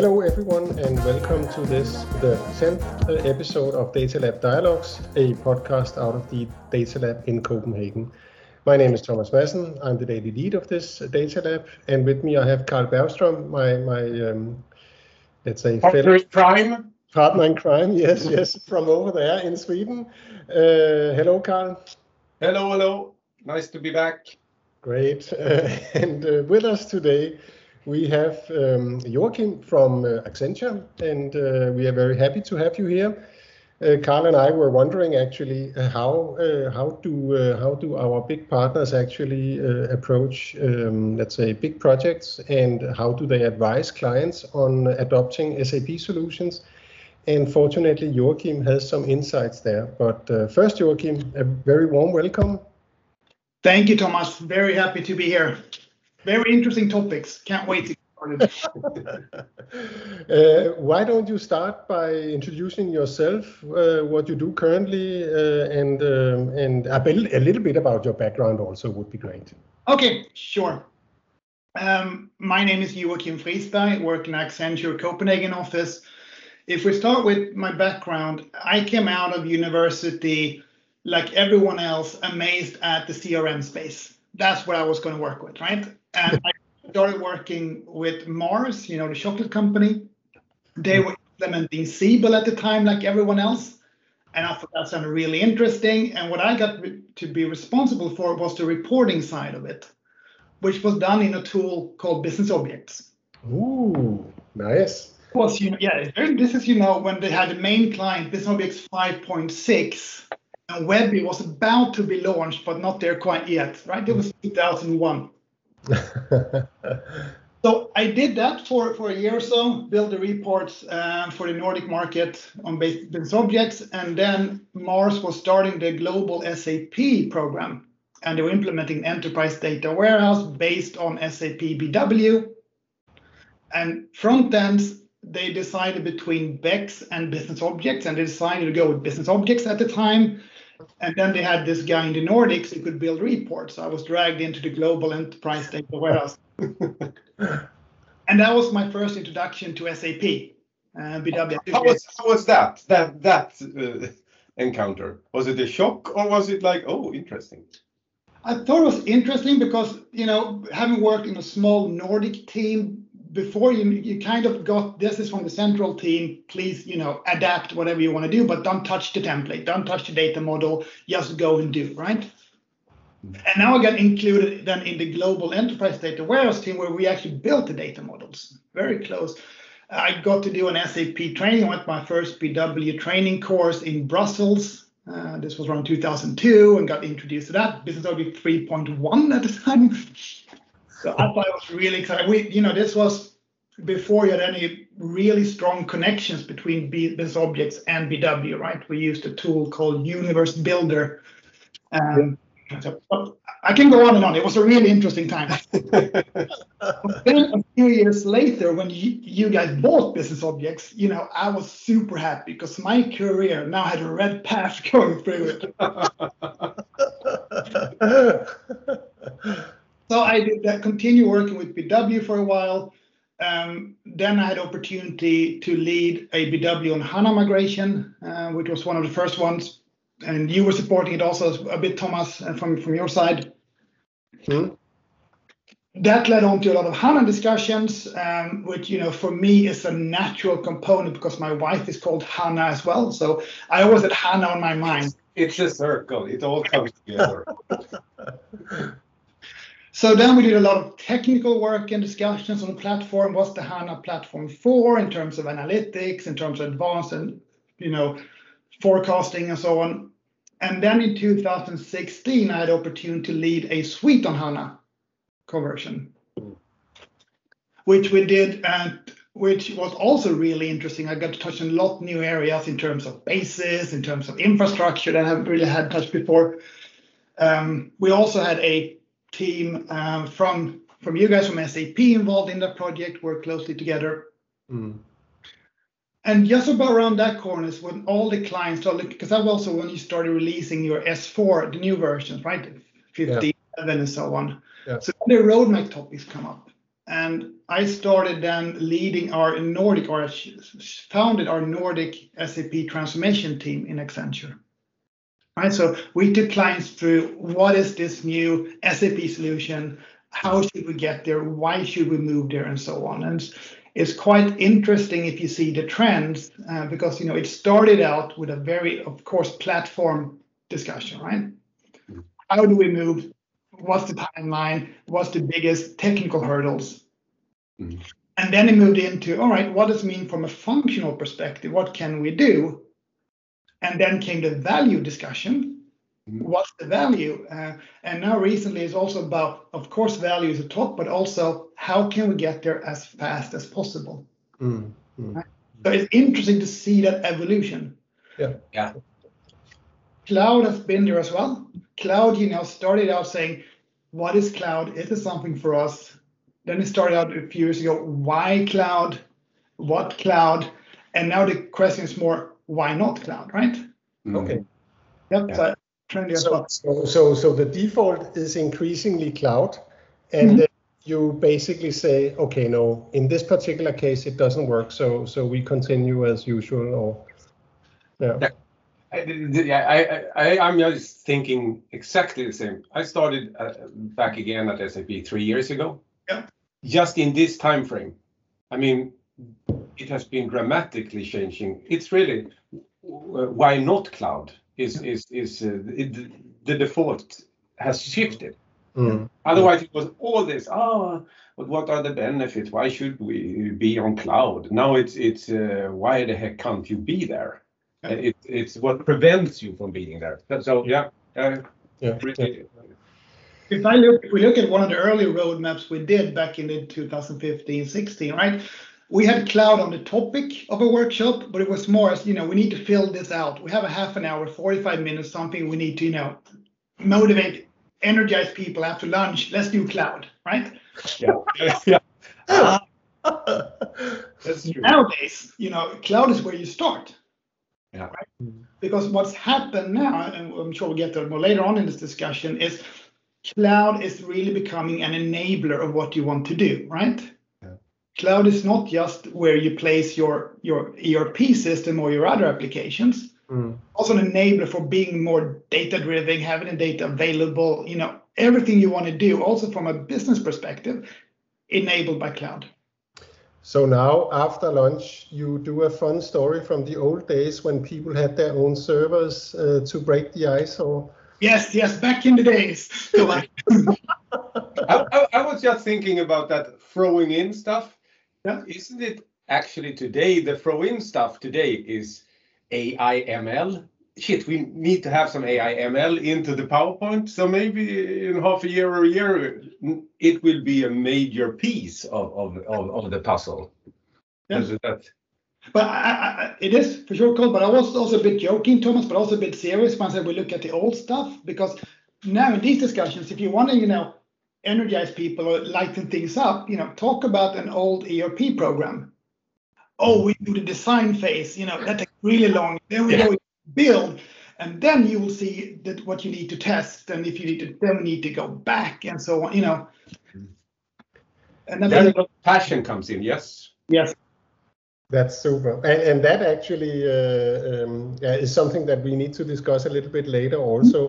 Hello, everyone, and welcome to this, the 10th episode of Data Lab Dialogues, a podcast out of the Data Lab in Copenhagen. My name is Thomas Madsen. I'm the daily lead of this Data Lab, and with me I have Carl Bergström, my my um, let's say partner in crime. Partner in crime, yes, yes, from over there in Sweden. Uh, hello, Carl. Hello, hello. Nice to be back. Great, uh, and uh, with us today we have um, Joachim from uh, Accenture, and uh, we are very happy to have you here. Uh, Carl and I were wondering actually uh, how uh, how do uh, how do our big partners actually approach um, let's say big projects, and how do they advise clients on adopting SAP solutions? And fortunately, Joachim has some insights there. But first, Joachim, a very warm welcome. Thank you, Thomas. Very happy to be here. Very interesting topics. Can't wait to get started. uh, why don't you start by introducing yourself, uh, what you do currently, uh, and um, and a, bit, a little bit about your background also would be great. Okay, sure. Um, my name is Joachim I work in Accenture Copenhagen office. If we start with my background, I came out of university like everyone else, amazed at the CRM space. That's what I was going to work with, right? And I started working with Mars, you know, the chocolate company. They were implementing Siebel at the time, like everyone else. And I thought that sounded really interesting. And what I got to be responsible for was the reporting side of it, which was done in a tool called Business Objects. Ooh, nice. Was you know, yeah, this is you know when they had the main client Business Objects 5.6, and Webi was about to be launched, but not there quite yet. Right? It was 2001. so I did that for, for a year or so, built the reports uh, for the Nordic market on business objects, and then Mars was starting the global SAP program, and they were implementing enterprise data warehouse based on SAP BW. And front ends, they decided between BEX and business objects, and they decided to go with business objects at the time. And then they had this guy in the Nordics who could build reports. I was dragged into the global enterprise data warehouse. and that was my first introduction to SAP. Uh, BW. How was, how was that? That that uh, encounter was it a shock or was it like oh interesting? I thought it was interesting because you know having worked in a small Nordic team before you you kind of got this is from the central team please you know adapt whatever you want to do but don't touch the template. Don't touch the data model just go and do right? And now i got included then in the global enterprise data warehouse team where we actually built the data models very close. I got to do an sap training with my first bw training course in brussels uh, this was around 2002 and got introduced to that. Business object 3.1 at the time so I thought it was really exciting. We, you know, this was before you had any really strong connections between business objects and BW, right? We used a tool called Universe Builder. Um, so, I can go on and on. It was a really interesting time. then a few years later, when you, you, guys bought Business Objects, you know, I was super happy because my career now had a red path going through it. So I did that, continue working with BW for a while. Um, then I had opportunity to lead a BW on HANA migration, uh, which was one of the first ones. And you were supporting it also a bit, Thomas, uh, from, from your side. Hmm. That led on to a lot of HANA discussions, um, which, you know, for me is a natural component because my wife is called HANA as well. So I always had HANA on my mind. It's a circle. It all comes together. So then we did a lot of technical work and discussions on the platform. What's the HANA platform for in terms of analytics, in terms of advanced and you know forecasting and so on. And then in 2016, I had the opportunity to lead a suite on HANA conversion, which we did and which was also really interesting. I got to touch on a lot of new areas in terms of basis, in terms of infrastructure that I haven't really had touched before. Um, we also had a team um, from from you guys from SAP involved in that project, work closely together. Mm. And just about around that corner is when all the clients started, because that was also when you started releasing your S4, the new versions, right? 57 yeah. and so on. Yeah. So the roadmap topics come up. and I started then leading our Nordic or founded our Nordic SAP transformation team in Accenture. Right, so we took clients through what is this new SAP solution? How should we get there? Why should we move there? And so on. And it's quite interesting if you see the trends uh, because you know it started out with a very, of course, platform discussion, right? Mm-hmm. How do we move what's the timeline, what's the biggest technical hurdles. Mm. And then it moved into, all right, what does it mean from a functional perspective? What can we do? And then came the value discussion. Mm. What's the value? Uh, and now recently it's also about, of course, value is a top, but also how can we get there as fast as possible? Mm. Right? So it's interesting to see that evolution. Yeah. Yeah. Cloud has been there as well. Cloud, you know, started out saying, what is cloud? Is it something for us? Then it started out a few years ago, why cloud? What cloud? And now the question is more, why not cloud, right? Mm-hmm. Okay. Yep. Yeah. So, trendy so, well. so, so, so the default is increasingly cloud, and mm-hmm. you basically say, okay, no, in this particular case it doesn't work, so so we continue as usual, or yeah. yeah. I, I, I, am just thinking exactly the same. I started uh, back again at SAP three years ago. Yeah. Just in this time frame, I mean, it has been dramatically changing. It's really why not cloud is is is uh, it, the default has shifted. Mm. Otherwise, it was all this. Ah, but what are the benefits? Why should we be on cloud? Now it's it's uh, why the heck can't you be there? it, it's what prevents you from being there. So yeah, uh, yeah. Really, if I look, if we look at one of the early roadmaps we did back in the 2015, 16, right? We had cloud on the topic of a workshop, but it was more as you know, we need to fill this out. We have a half an hour, 45 minutes, something we need to, you know, motivate, energize people after lunch. Let's do cloud, right? Yeah. yeah. Ah. That's true. Nowadays, you know, cloud is where you start. Yeah. Right? Because what's happened now, and I'm sure we'll get to it more later on in this discussion, is cloud is really becoming an enabler of what you want to do, right? Yeah. Cloud is not just where you place your your ERP system or your other applications. Mm. Also an enabler for being more data driven, having the data available, you know, everything you want to do, also from a business perspective, enabled by cloud. So now after lunch, you do a fun story from the old days when people had their own servers uh, to break the ice or? Yes, yes, back in the days. I, I, I, was just thinking about that throwing in stuff. Yeah. Isn't it actually today, the throw in stuff today is AI ML? shit, we need to have some AI ML into the PowerPoint. So maybe in half a year or a year, it will be a major piece of, of, of, of the puzzle. Yeah. That... But I, I, it is for sure cool. But I was also a bit joking, Thomas, but also a bit serious once I said we look at the old stuff because now in these discussions, if you want to, you know, energize people or lighten things up, you know, talk about an old ERP program. Oh, we do the design phase, you know, that takes really long. Then we yeah. go build. And then you will see that what you need to test and if you need to then we need to go back and so on you know. And then the passion comes in yes? Yes. That's super. And, and that actually uh, um, is something that we need to discuss a little bit later also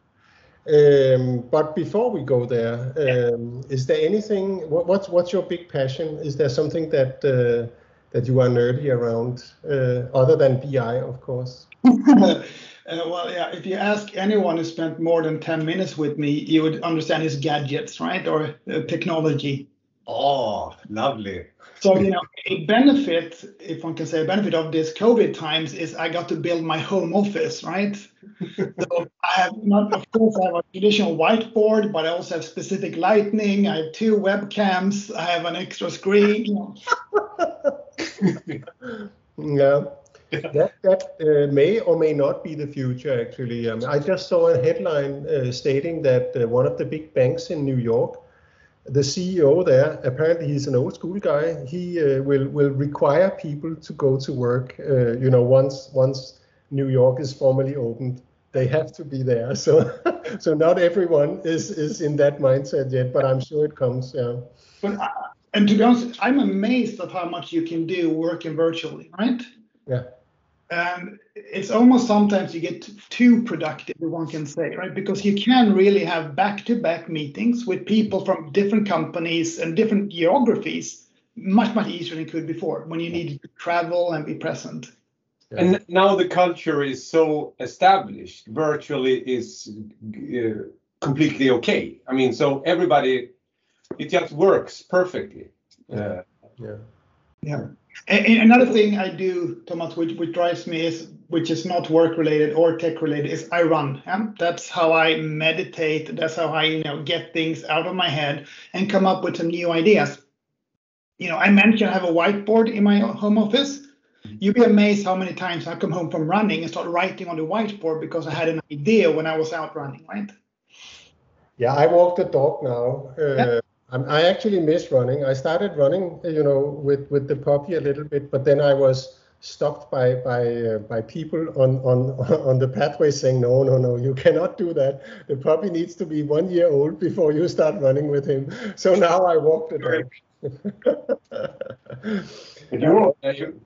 um, but before we go there, um, is there anything? What, what's what's your big passion? Is there something that uh, that you are nerdy around, uh, other than BI, of course? uh, well, yeah, if you ask anyone who spent more than 10 minutes with me, you would understand his gadgets, right? Or uh, technology. Oh, lovely. So, you know, a benefit, if one can say a benefit of this COVID times is I got to build my home office, right? so I have not, of course, I have a traditional whiteboard, but I also have specific lighting. I have two webcams. I have an extra screen. You yeah that that uh, may or may not be the future. Actually, um, I just saw a headline uh, stating that uh, one of the big banks in New York, the CEO there, apparently he's an old school guy. He uh, will will require people to go to work. Uh, you know, once once New York is formally opened, they have to be there. So so not everyone is is in that mindset yet, but I'm sure it comes. Yeah. But and to be honest, I'm amazed of how much you can do working virtually, right? Yeah. And it's almost sometimes you get too productive, one can say, right? Because you can really have back-to-back meetings with people from different companies and different geographies much, much easier than it could before when you needed to travel and be present. Yeah. And now the culture is so established, virtually is uh, completely okay. I mean, so everybody, it just works perfectly. Uh, yeah. Yeah. And, another thing I do, Thomas, which, which drives me is, which is not work related or tech related, is I run. Yeah? That's how I meditate. That's how I, you know, get things out of my head and come up with some new ideas. You know, I mentioned I have a whiteboard in my home office. You'd be amazed how many times I come home from running and start writing on the whiteboard because I had an idea when I was out running, right? Yeah, I walk the dog now. Uh, yeah. I actually miss running. I started running, you know, with with the puppy a little bit, but then I was stopped by by uh, by people on on on the pathway saying no no no you cannot do that. The puppy needs to be one year old before you start running with him. So now i walk the dog. You're,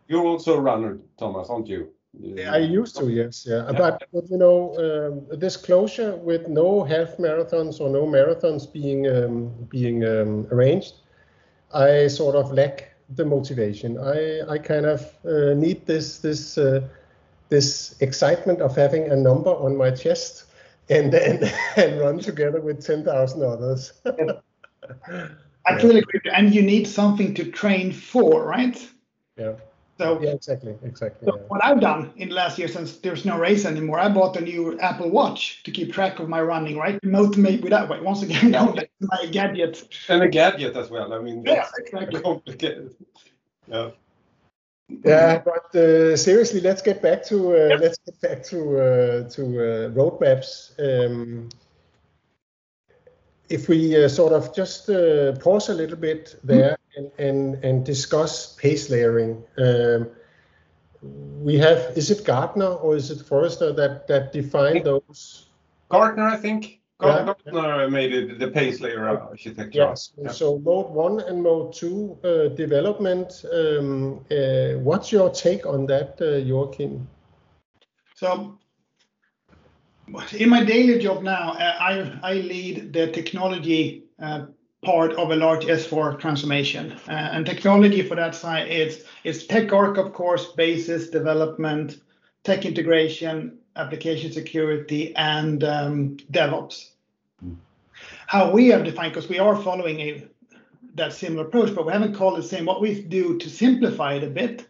you're also a runner thomas aren't you I used to, yes, yeah. yeah. But, but you know, um, this closure with no half marathons or no marathons being um, being um, arranged, I sort of lack the motivation. I I kind of uh, need this this uh, this excitement of having a number on my chest and and, and run together with ten thousand others. I really agree, and you need something to train for, right? Yeah. So yeah, exactly, exactly. So yeah. what I've done in the last year, since there's no race anymore, I bought a new Apple Watch to keep track of my running, right? Motivate me that way. Once again, yeah. my gadget. And a gadget as well. I mean, yeah, exactly. complicated. Yeah. Yeah, but uh, seriously, let's get back to uh, let's get back to uh, to uh, roadmaps. Um, if we uh, sort of just uh, pause a little bit there and, and, and discuss pace layering. Um, we have, is it Gartner or is it Forrester that, that define those? Gartner, I think. Gartner yeah. made it the pace layer architecture. Yes. Yeah. So mode one and mode two uh, development. Um, uh, what's your take on that, uh, Joachim? So in my daily job now, uh, I, I lead the technology uh, part of a large S4 transformation. Uh, and technology for that side is, tech arc, of course, basis development, tech integration, application security, and um, DevOps. How we have defined, because we are following that similar approach, but we haven't called it the same. What we do to simplify it a bit,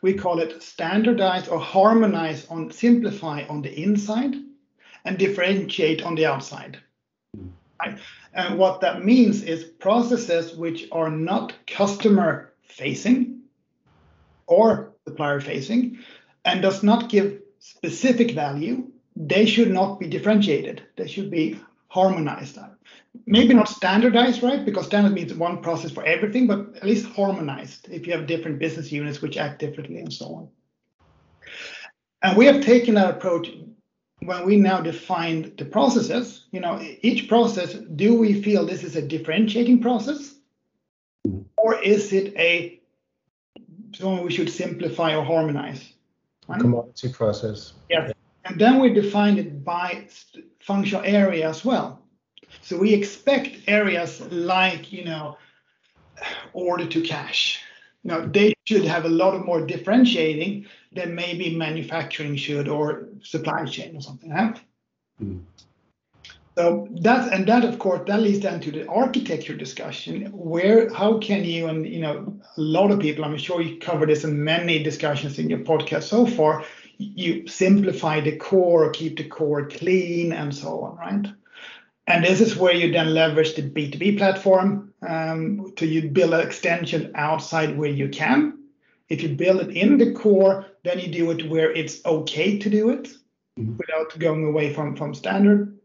we call it standardize or harmonize on simplify on the inside and differentiate on the outside. And what that means is processes which are not customer facing or supplier facing and does not give specific value, they should not be differentiated. They should be harmonized. Maybe not standardized, right? Because standard means one process for everything, but at least harmonized if you have different business units which act differently and so on. And we have taken that approach when we now define the processes, you know, each process, do we feel this is a differentiating process? Mm-hmm. Or is it a something we should simplify or harmonize? Right? Commodity process. Yes. And then we define it by functional area as well. So we expect areas like, you know, order to cash. Know, they should have a lot of more differentiating than maybe manufacturing should or supply chain or something like mm. So that and that of course that leads down to the architecture discussion. Where how can you and you know a lot of people I'm sure you cover this in many discussions in your podcast so far. You simplify the core, keep the core clean, and so on, right? And this is where you then leverage the BTP platform um, to you build an extension outside where you can, if you build it in the core, then you do it where it's okay to do it mm-hmm. without going away from, from standard.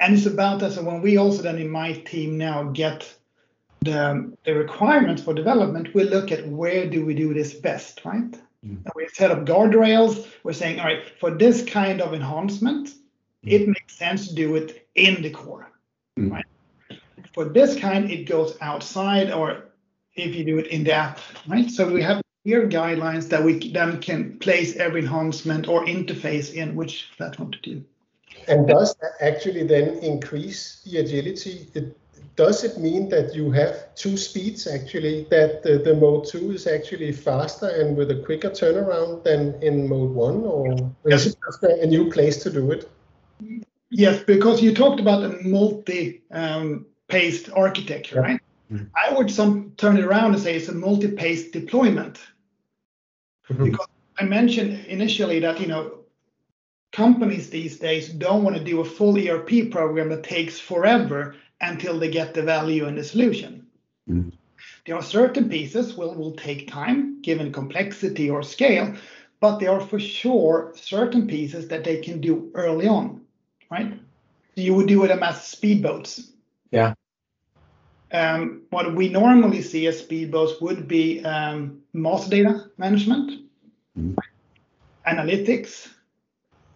And it's about that. So when we also then in my team now get the, the requirements for development, we look at where do we do this best, right? Mm-hmm. And we set up guardrails. We're saying, all right, for this kind of enhancement. It makes sense to do it in the core, mm-hmm. right? For this kind, it goes outside or if you do it in the app, right? So we have clear guidelines that we then can place every enhancement or interface in which platform to do. And does that actually then increase the agility? It, does it mean that you have two speeds actually, that the, the mode two is actually faster and with a quicker turnaround than in mode one, or is it just a new place to do it? Yes, because you talked about a multi-paced um, architecture, yeah. right? Mm-hmm. I would some turn it around and say it's a multi-paced deployment. Mm-hmm. Because I mentioned initially that you know companies these days don't want to do a full ERP program that takes forever until they get the value and the solution. Mm. There are certain pieces will will take time given complexity or scale, but there are for sure certain pieces that they can do early on, right? You would do it as speedboats. Yeah. Um, what we normally see as speedboats would be um, master data management, mm. analytics,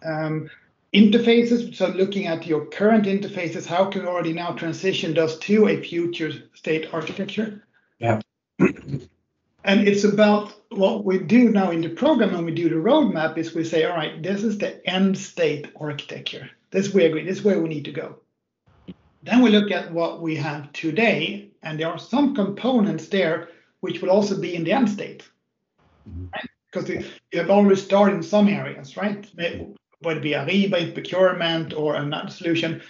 um, interfaces. So looking at your current interfaces, how can we already now transition those to a future state architecture? Yeah. and it's about what we do now in the program when we do the roadmap is we say, all right, this is the end state architecture. This we agree, this is where we need to go. Then we look at what we have today, and there are some components there which will also be in the end state. Right? Because you have already started in some areas, right? whether it be a rebate procurement or another solution,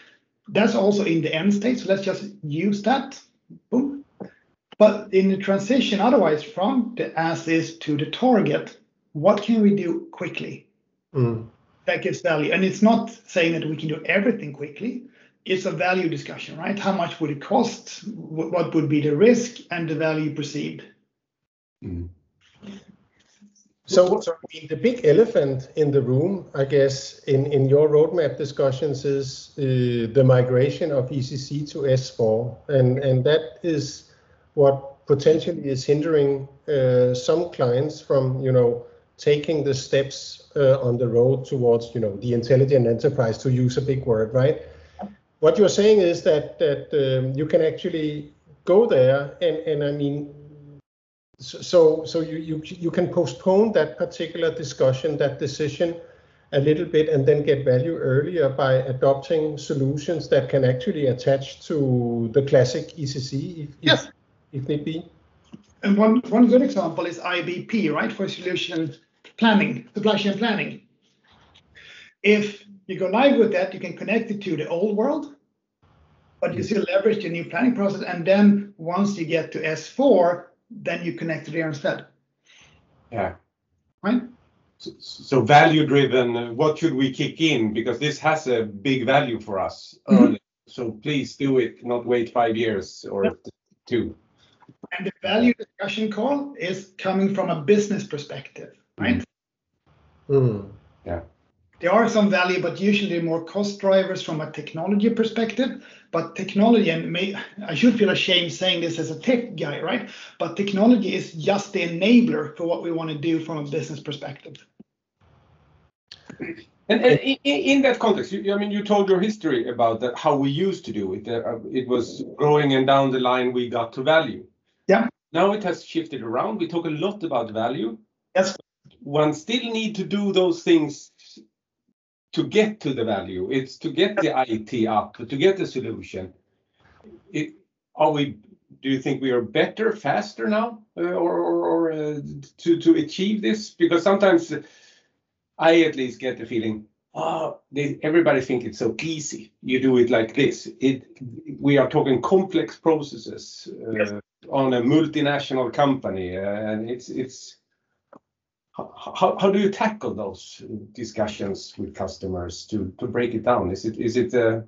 that's also in the end state. So let's just use that. Boom. But in the transition, otherwise, from the as is to the target, what can we do quickly? Mm. That gives value. And it's not saying that we can do everything quickly. It's a value discussion, right? How much would it cost? What would be the risk and the value perceived? Mm. So, so I mean, the big elephant in the room, I guess, in, in your roadmap discussions is uh, the migration of ECC to S4, and and that is what potentially is hindering uh, some clients from, you know, taking the steps uh, on the road towards, you know, the intelligent enterprise, to use a big word, right? What you're saying is that that um, you can actually go there, and and I mean, so so you, you you can postpone that particular discussion that decision a little bit and then get value earlier by adopting solutions that can actually attach to the classic ECC if, yes. if, if need be. And one, one good example is IBP, right, for solution planning, supply chain planning. If you go live with that, you can connect it to the old world, but you still leverage the new planning process. And then once you get to S4, then you connect it there instead. Yeah. Right? So, so value driven, uh, what should we kick in? Because this has a big value for us mm-hmm. early. So please do it, not wait five years or yep. two. And the value discussion call is coming from a business perspective, right? Mm. Yeah. There are some value, but usually more cost drivers from a technology perspective. But technology, and may, I should feel ashamed saying this as a tech guy, right? But technology is just the enabler for what we want to do from a business perspective. And, and in, in, that context, you, I mean, you told your history about that, how we used to do it. Uh, it was growing, and down the line we got to value. Yeah. Now it has shifted around. We talk a lot about value. Yes. One still need to do those things to get to the value. It's to get the IT up, to get the solution. It, are we? Do you think we are better, faster now, uh, or, or, or uh, to to achieve this? Because sometimes I at least get the feeling, oh, they, everybody think it's so easy. You do it like this. It we are talking complex processes uh, yes. on a multinational company, uh, and it's it's how, how do you tackle those discussions with customers to, to break it down? Is it is it uh,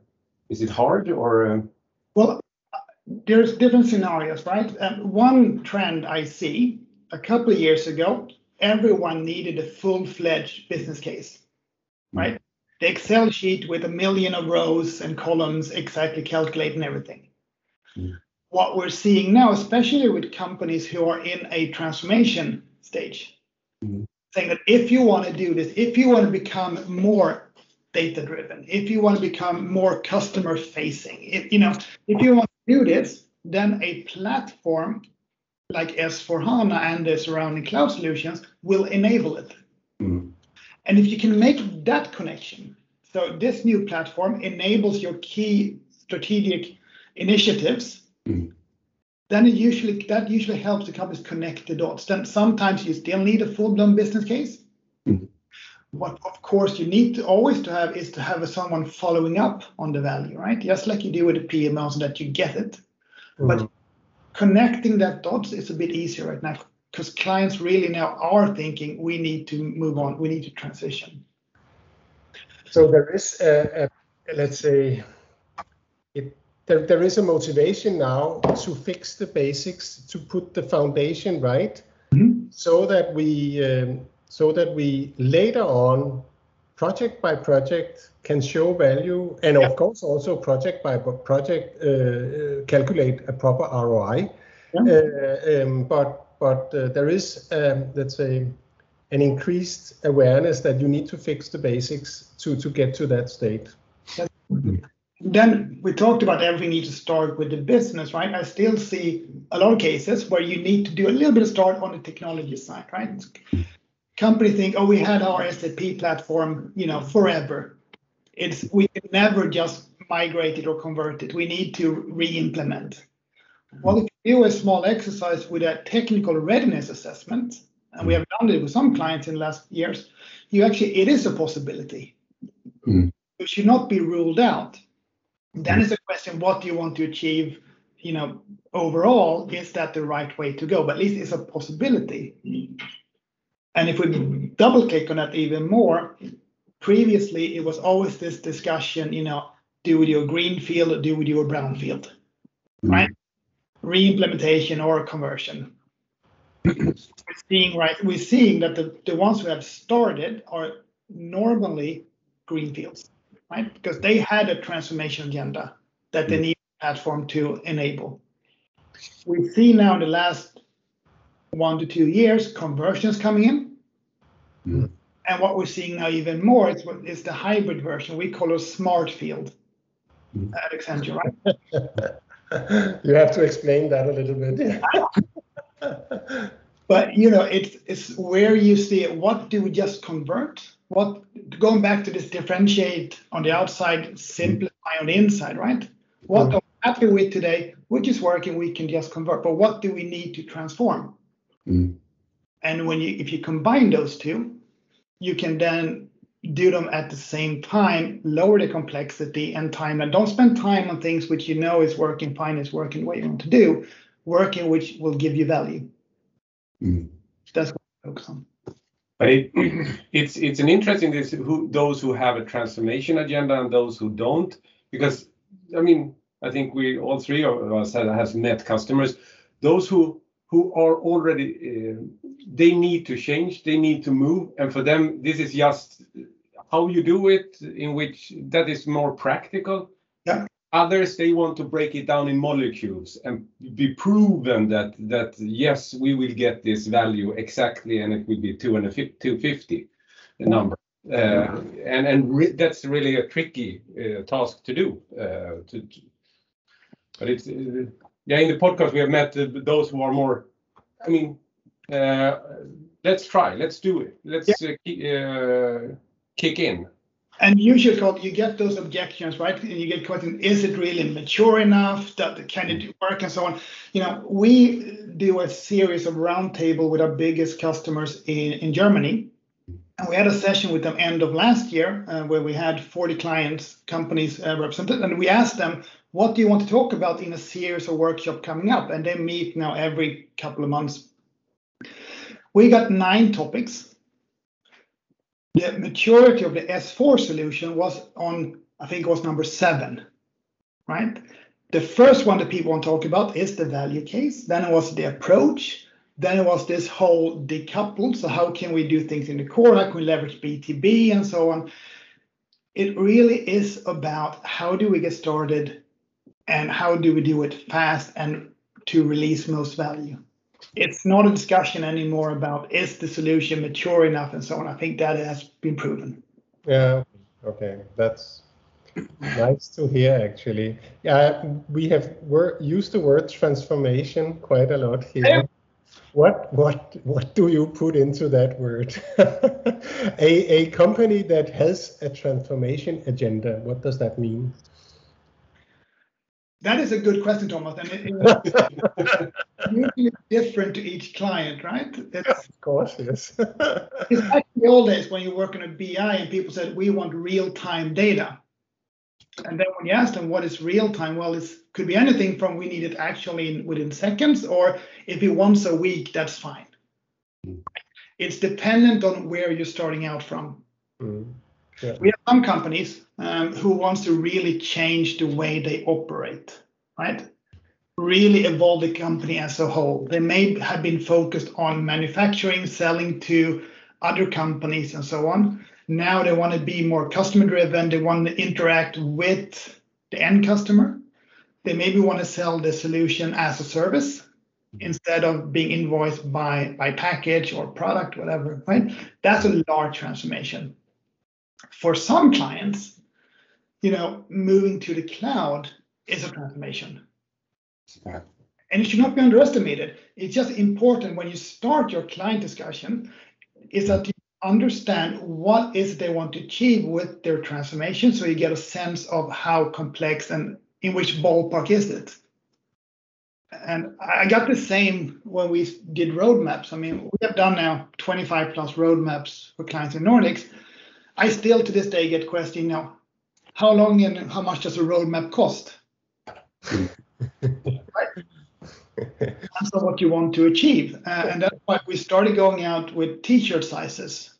is it hard or? Uh... Well, there's different scenarios, right? Um, one trend I see a couple of years ago, everyone needed a full-fledged business case, hmm. right? Mm. The Excel sheet with a million of rows and columns exactly calculating everything. Mm. What we're seeing now, especially with companies who are in a transformation stage. Saying that if you want to do this, if you want to become more data driven, if you want to become more customer facing, if you know, if you want to do this, then a platform like S4HANA and the surrounding cloud solutions will enable it. Mm. And if you can make that connection, so this new platform enables your key strategic initiatives, Mm. Then it usually that usually helps the companies connect the dots. Then sometimes you still need a full-blown business case. Mm. What of course you need to always to have is to have someone following up on the value, right? Just like you do with the PMO so that you get it. But Mhm. connecting that dots is a bit easier right now because clients really now are thinking we need to move on, we need to transition. So there is a, a let's say, it, there, there is a motivation now to fix the basics, to put the foundation right, Mhm. so that we um, so that we later on, project by project, can show value, and of course also project by project uh, uh, calculate a proper ROI. Yeah. Uh, um, but but uh, there is um, let's say an increased awareness that you need to fix the basics to to get to that state. Then we talked about everything needs to start with the business, right? I still see a lot of cases where you need to do a little bit of start on the technology side, right? Companies think, oh, we had our SAP platform, you know, forever. It's we can never just migrate it or convert it. We need to re-implement. Well, if you do a small exercise with a technical readiness assessment, and we have done it with some clients in the last years, you actually it is a possibility. Mm. It should not be ruled out. Then it's a question: What do you want to achieve? You know, overall, is that the right way to go? But at least it's a possibility. And if we double click on that even more, previously it was always this discussion, you know, do with your greenfield or do with your brownfield, mm-hmm. right? Re-implementation or conversion. we're seeing right, we're seeing that the, the ones who have started are normally greenfields, right? Mm-hmm. Because they had a transformation agenda that they mm-hmm. need a platform to enable. We see now in the last one to two years conversions coming in. Mm. And what we're seeing now even more is what is the hybrid version. We call it smart field at Accenture, right? you have to explain that a little bit. But you know, it's it's where you see it. What do we just convert? What going back to this differentiate on the outside, simplify on the inside, right? What are we happy with today, which is working, we can just convert. But what do we need to transform? Mm. And when you if you combine those two, you can then do them at the same time, lower the complexity and time, and don't spend time on things which you know is working fine, is working what you want to do, working which will give you value. Mm. That's what I focus on. But it, it's it's an interesting this who those who have a transformation agenda and those who don't. Because I mean I think we all three of us have, has met customers. Those who who are already uh, they need to change they need to move. And for them this is just how you do it in which that is more practical. Yeah. Others they want to break it down in molecules and be proven that that yes we will get this value exactly and it will be 250 250 the number. Uh, and and re- that's really a tricky uh, task to do uh, to, to- but it's uh, yeah in the podcast we have met those who are more i mean uh, let's try let's do it let's uh, uh, kick in And usually, Scott, you get those objections, right? And you get questions: Is it really mature enough? That can it work, and so on. You know, we do a series of roundtable with our biggest customers in in Germany, and we had a session with them end of last year uh, where we had 40 clients, companies uh, represented, and we asked them, "What do you want to talk about in a series of workshop coming up?" And they meet now every couple of months. We got nine topics the maturity of the S4 solution was on, I think it was number seven, right? The first one that people want to talk about is the value case. Then it was the approach. Then it was this whole decoupled. So how can we do things in the core? How can we leverage BTP and so on? It really is about how do we get started and how do we do it fast and to release most value it's not a discussion anymore about is the solution mature enough and so on. I think that has been proven. Yeah. Okay, that's nice to hear. Actually, yeah, we have wor- used the word transformation quite a lot here. Yeah. What what what do you put into that word? a a company that has a transformation agenda. What does that mean? That is a good question, Thomas, and it, it's different to each client, right? It's, Of course, yes. it's like the old days when you work in a BI and people said we want real-time data, and then when you ask them what is real-time, well, it could be anything from we need it actually in, within seconds, or if it once a week, that's fine. It's dependent on where you're starting out from. Mm. We have some companies um, who wants to really change the way they operate, right? Really evolve the company as a whole. They may have been focused on manufacturing, selling to other companies, and so on. Now they want to be more customer driven. They want to interact with the end customer. They maybe want to sell the solution as a service instead of being invoiced by by package or product, whatever, right? That's a large transformation for some clients, you know, moving to the cloud is a transformation. Yeah. And it should not be underestimated. It's just important when you start your client discussion is that you understand what is they want to achieve with their transformation so you get a sense of how complex and in which ballpark is it. And I got the same when we did roadmaps. I mean, we have done now 25 plus roadmaps for clients in Nordics. I still to this day get know, how long and how much does a roadmap cost? right? That's not what you want to achieve. Uh, and that's why we started going out with t-shirt sizes,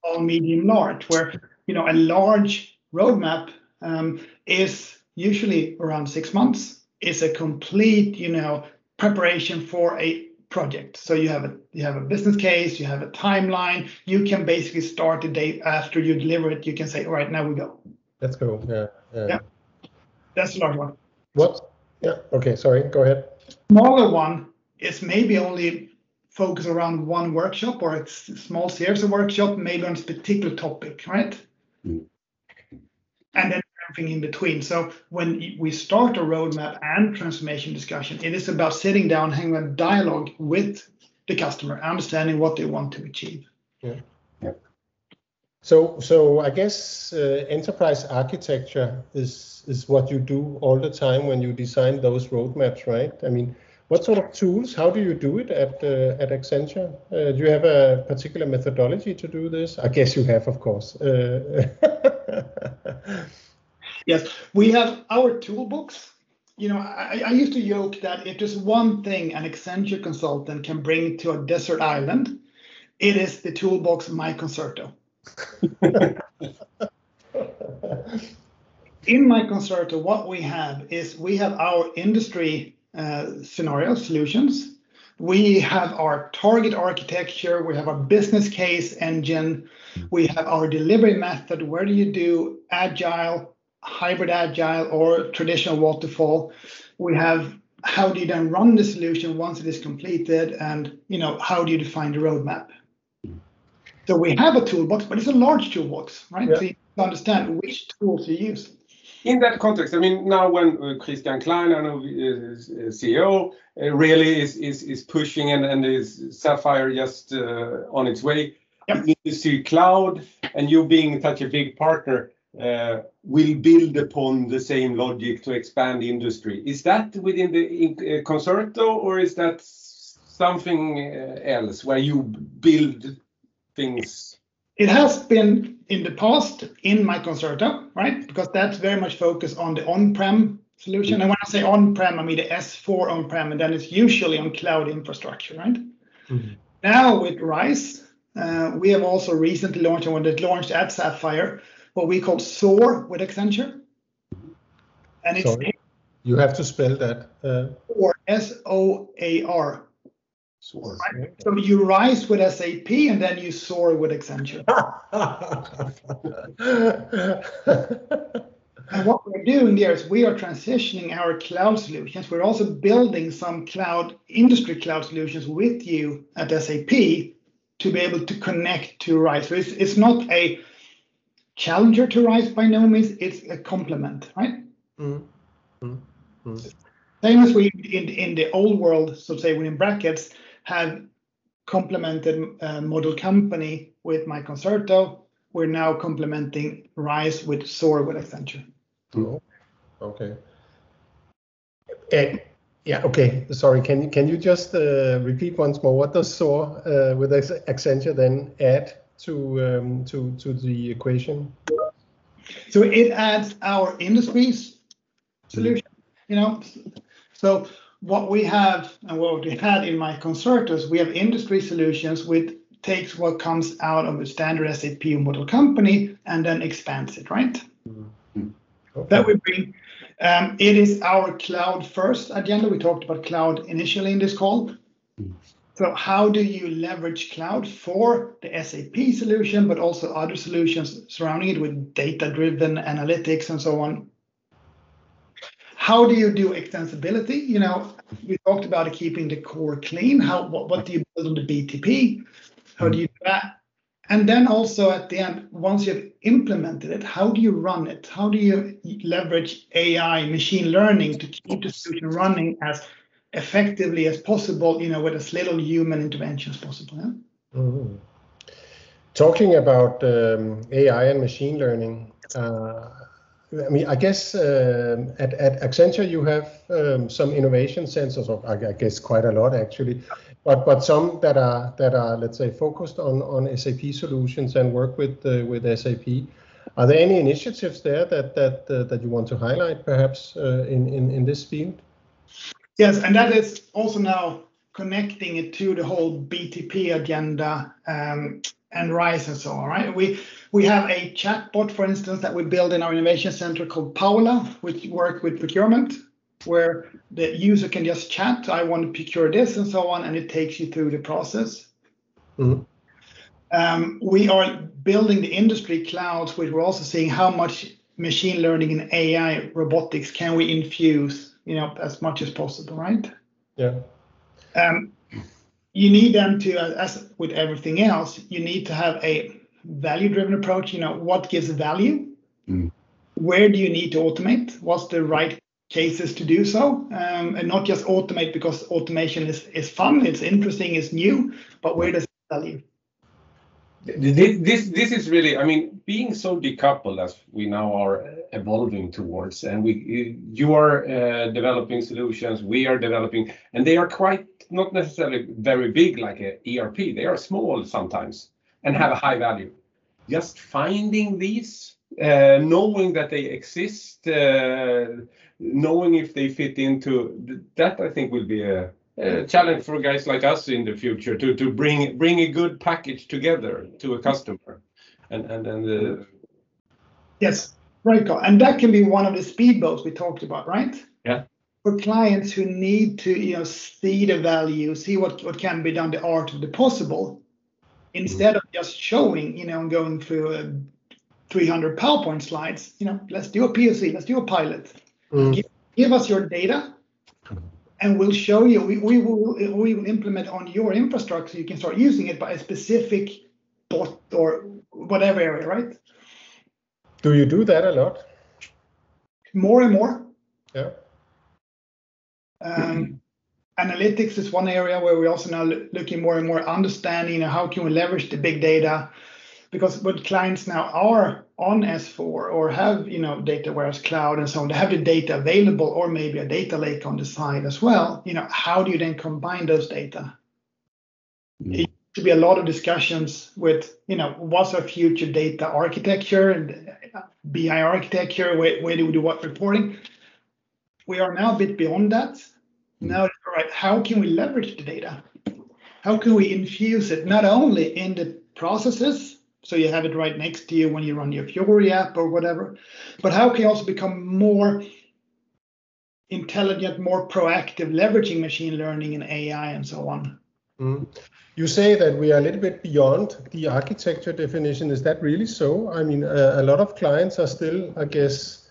small, medium, large, where you know a large roadmap um, is usually around six months. It's a complete, you know, preparation for a project. So you have a you have a business case, you have a timeline. You can basically start the day after you deliver it. You can say, all right, now we go. Let's go. Yeah. Yeah. Yeah. That's a large one. What? Yeah. Okay. Sorry. Go ahead. Smaller one is maybe only focus around one workshop or a small series of workshop, maybe on a particular topic, right? Mm. And then everything in between. So when we start a roadmap and transformation discussion, it is about sitting down, having a dialogue with the customer, understanding what they want to achieve. Yeah. yeah. So, so I guess uh, enterprise architecture is is what you do all the time when you design those roadmaps, right? I mean, what sort of tools? How do you do it at uh, at Accenture? Uh, do you have a particular methodology to do this? I guess you have, of course. Yes, we have our toolbox. You know, I, I used to joke that if there's one thing an Accenture consultant can bring to a desert island, it is the toolbox myConcerto. In myConcerto, what we have is we have our industry uh, scenario solutions. We have our target architecture. We have our business case engine. We have our delivery method. Where do you do agile, hybrid agile, or traditional waterfall? We have how do you then run the solution once it is completed, and you know how do you define the roadmap? So we have a toolbox, but it's a large toolbox, right? Yeah. So you understand which tools you use. In that context, I mean, now when uh, Christian Klein, I know, CEO, uh, really is is is pushing and and is Sapphire just uh, on its way. Yep. Industry cloud, and you being such a big partner, will build upon the same logic to expand industry. Is that within the uh, Concerto, or is that something uh, else where you build things? It has been in the past in myConcerto, right? Because that's very much focused on the on-prem solution. And when I say on-prem, I mean the S4 on-prem, and then it's usually on cloud infrastructure, right? Mhm. Now with RISE, uh, we have also recently launched, and when it launched at Sapphire, what we call SOAR with Accenture. And it's Sorry. You have to spell that. Uh, SOAR, S-O-A-R. Sort. So you rise with SAP and then you soar with Accenture. And what we're doing there is we are transitioning our cloud solutions. We're also building some cloud industry cloud solutions with you at SAP to be able to connect to RISE. So it's, it's not a challenger to RISE by no means. It's a complement, right? Mm. Mm. Mm. Same as we in in the old world, so say within brackets, have complemented uh, model company with myConcerto. We're now complementing RISE with SOAR with Accenture. Oh, okay. And yeah, okay. Sorry, can you can you just uh, repeat once more? What does SOAR uh, with Accenture then add to um, to to the equation? So it adds our industries solution. You know, so what we have and what we had in myConcerto, we have industry solutions which takes what comes out of a standard SAP model company and then expands it, right? Mm-hmm. Okay. That we bring. Um, it is our cloud first agenda. We talked about cloud initially in this call. Mm-hmm. So how do you leverage cloud for the SAP solution, but also other solutions surrounding it with data-driven analytics and so on? How do you do extensibility? You know, we talked about keeping the core clean. How what, what do you build on the BTP? How do you do that? And then also at the end, once you've implemented it, how do you run it? How do you leverage AI, machine learning to keep the solution running as effectively as possible, you know, with as little human intervention as possible? Yeah? Mm-hmm. Talking about um, AI and machine learning, uh, I mean, I guess uh, at, at Accenture you have um, some innovation centers, or I guess quite a lot actually, but but some that are that are let's say focused on on SAP solutions and work with uh, with SAP. Are there any initiatives there that that uh, that you want to highlight, perhaps uh, in, in in this field? Yes, and that is also now connecting it to the whole BTP agenda. Um, and RISE and so on, right? We we have a chatbot, for instance, that we build in our innovation center called Paula, which work with procurement, where the user can just chat, I want to procure this and so on, and it takes you through the process. Mm-hmm. Um, we are building the industry clouds, which we're also seeing how much machine learning and AI robotics can we infuse, you know, as much as possible, right? Yeah. Um, you need them to, as with everything else, you need to have a value-driven approach. You know, what gives value? Mm. Where do you need to automate? What's the right cases to do so? Um, and not just automate because automation is, is fun, it's interesting, it's new, but where does it value? This, this is really i mean being so decoupled as we now are evolving towards and we you are uh, developing solutions we are developing and they are quite not necessarily very big like a erp they are small sometimes and have a high value. Just finding these uh, knowing that they exist uh, knowing if they fit into that i think will be a uh, challenge for guys like us in the future to to bring bring a good package together to a customer. And and and uh, yes right and that can be one of the speedboats we talked about right? Yeah. For clients who need to you know see the value see what what can be done the art of the possible instead of just showing you know and going through uh, 300 powerpoint slides you know let's do a poc let's do a pilot. Mm. give, give us your data and we'll show you, we, we, will, we will implement on your infrastructure, you can start using it by a specific bot or whatever area, right? Do you do that a lot? More and more. Yeah. Um, analytics is one area where we're also now looking more and more understanding how can we leverage the big data because what clients now are on S4 or have you know data warehouse cloud and so on, they have the data available or maybe a data lake on the side as well. You know, how do you then combine those data? Mm. It used to be a lot of discussions with you know what's our future data architecture and BI architecture, where, where do we do what reporting? We are now a bit beyond that. Mm. Now, all right, how can we leverage the data? How can we infuse it not only in the processes so you have it right next to you when you run your Fiori app or whatever. But how can you also become more intelligent, more proactive, leveraging machine learning and AI and so on? Mm. You say that we are a little bit beyond the architecture definition. Is that really so? I mean, uh, a lot of clients are still, I guess,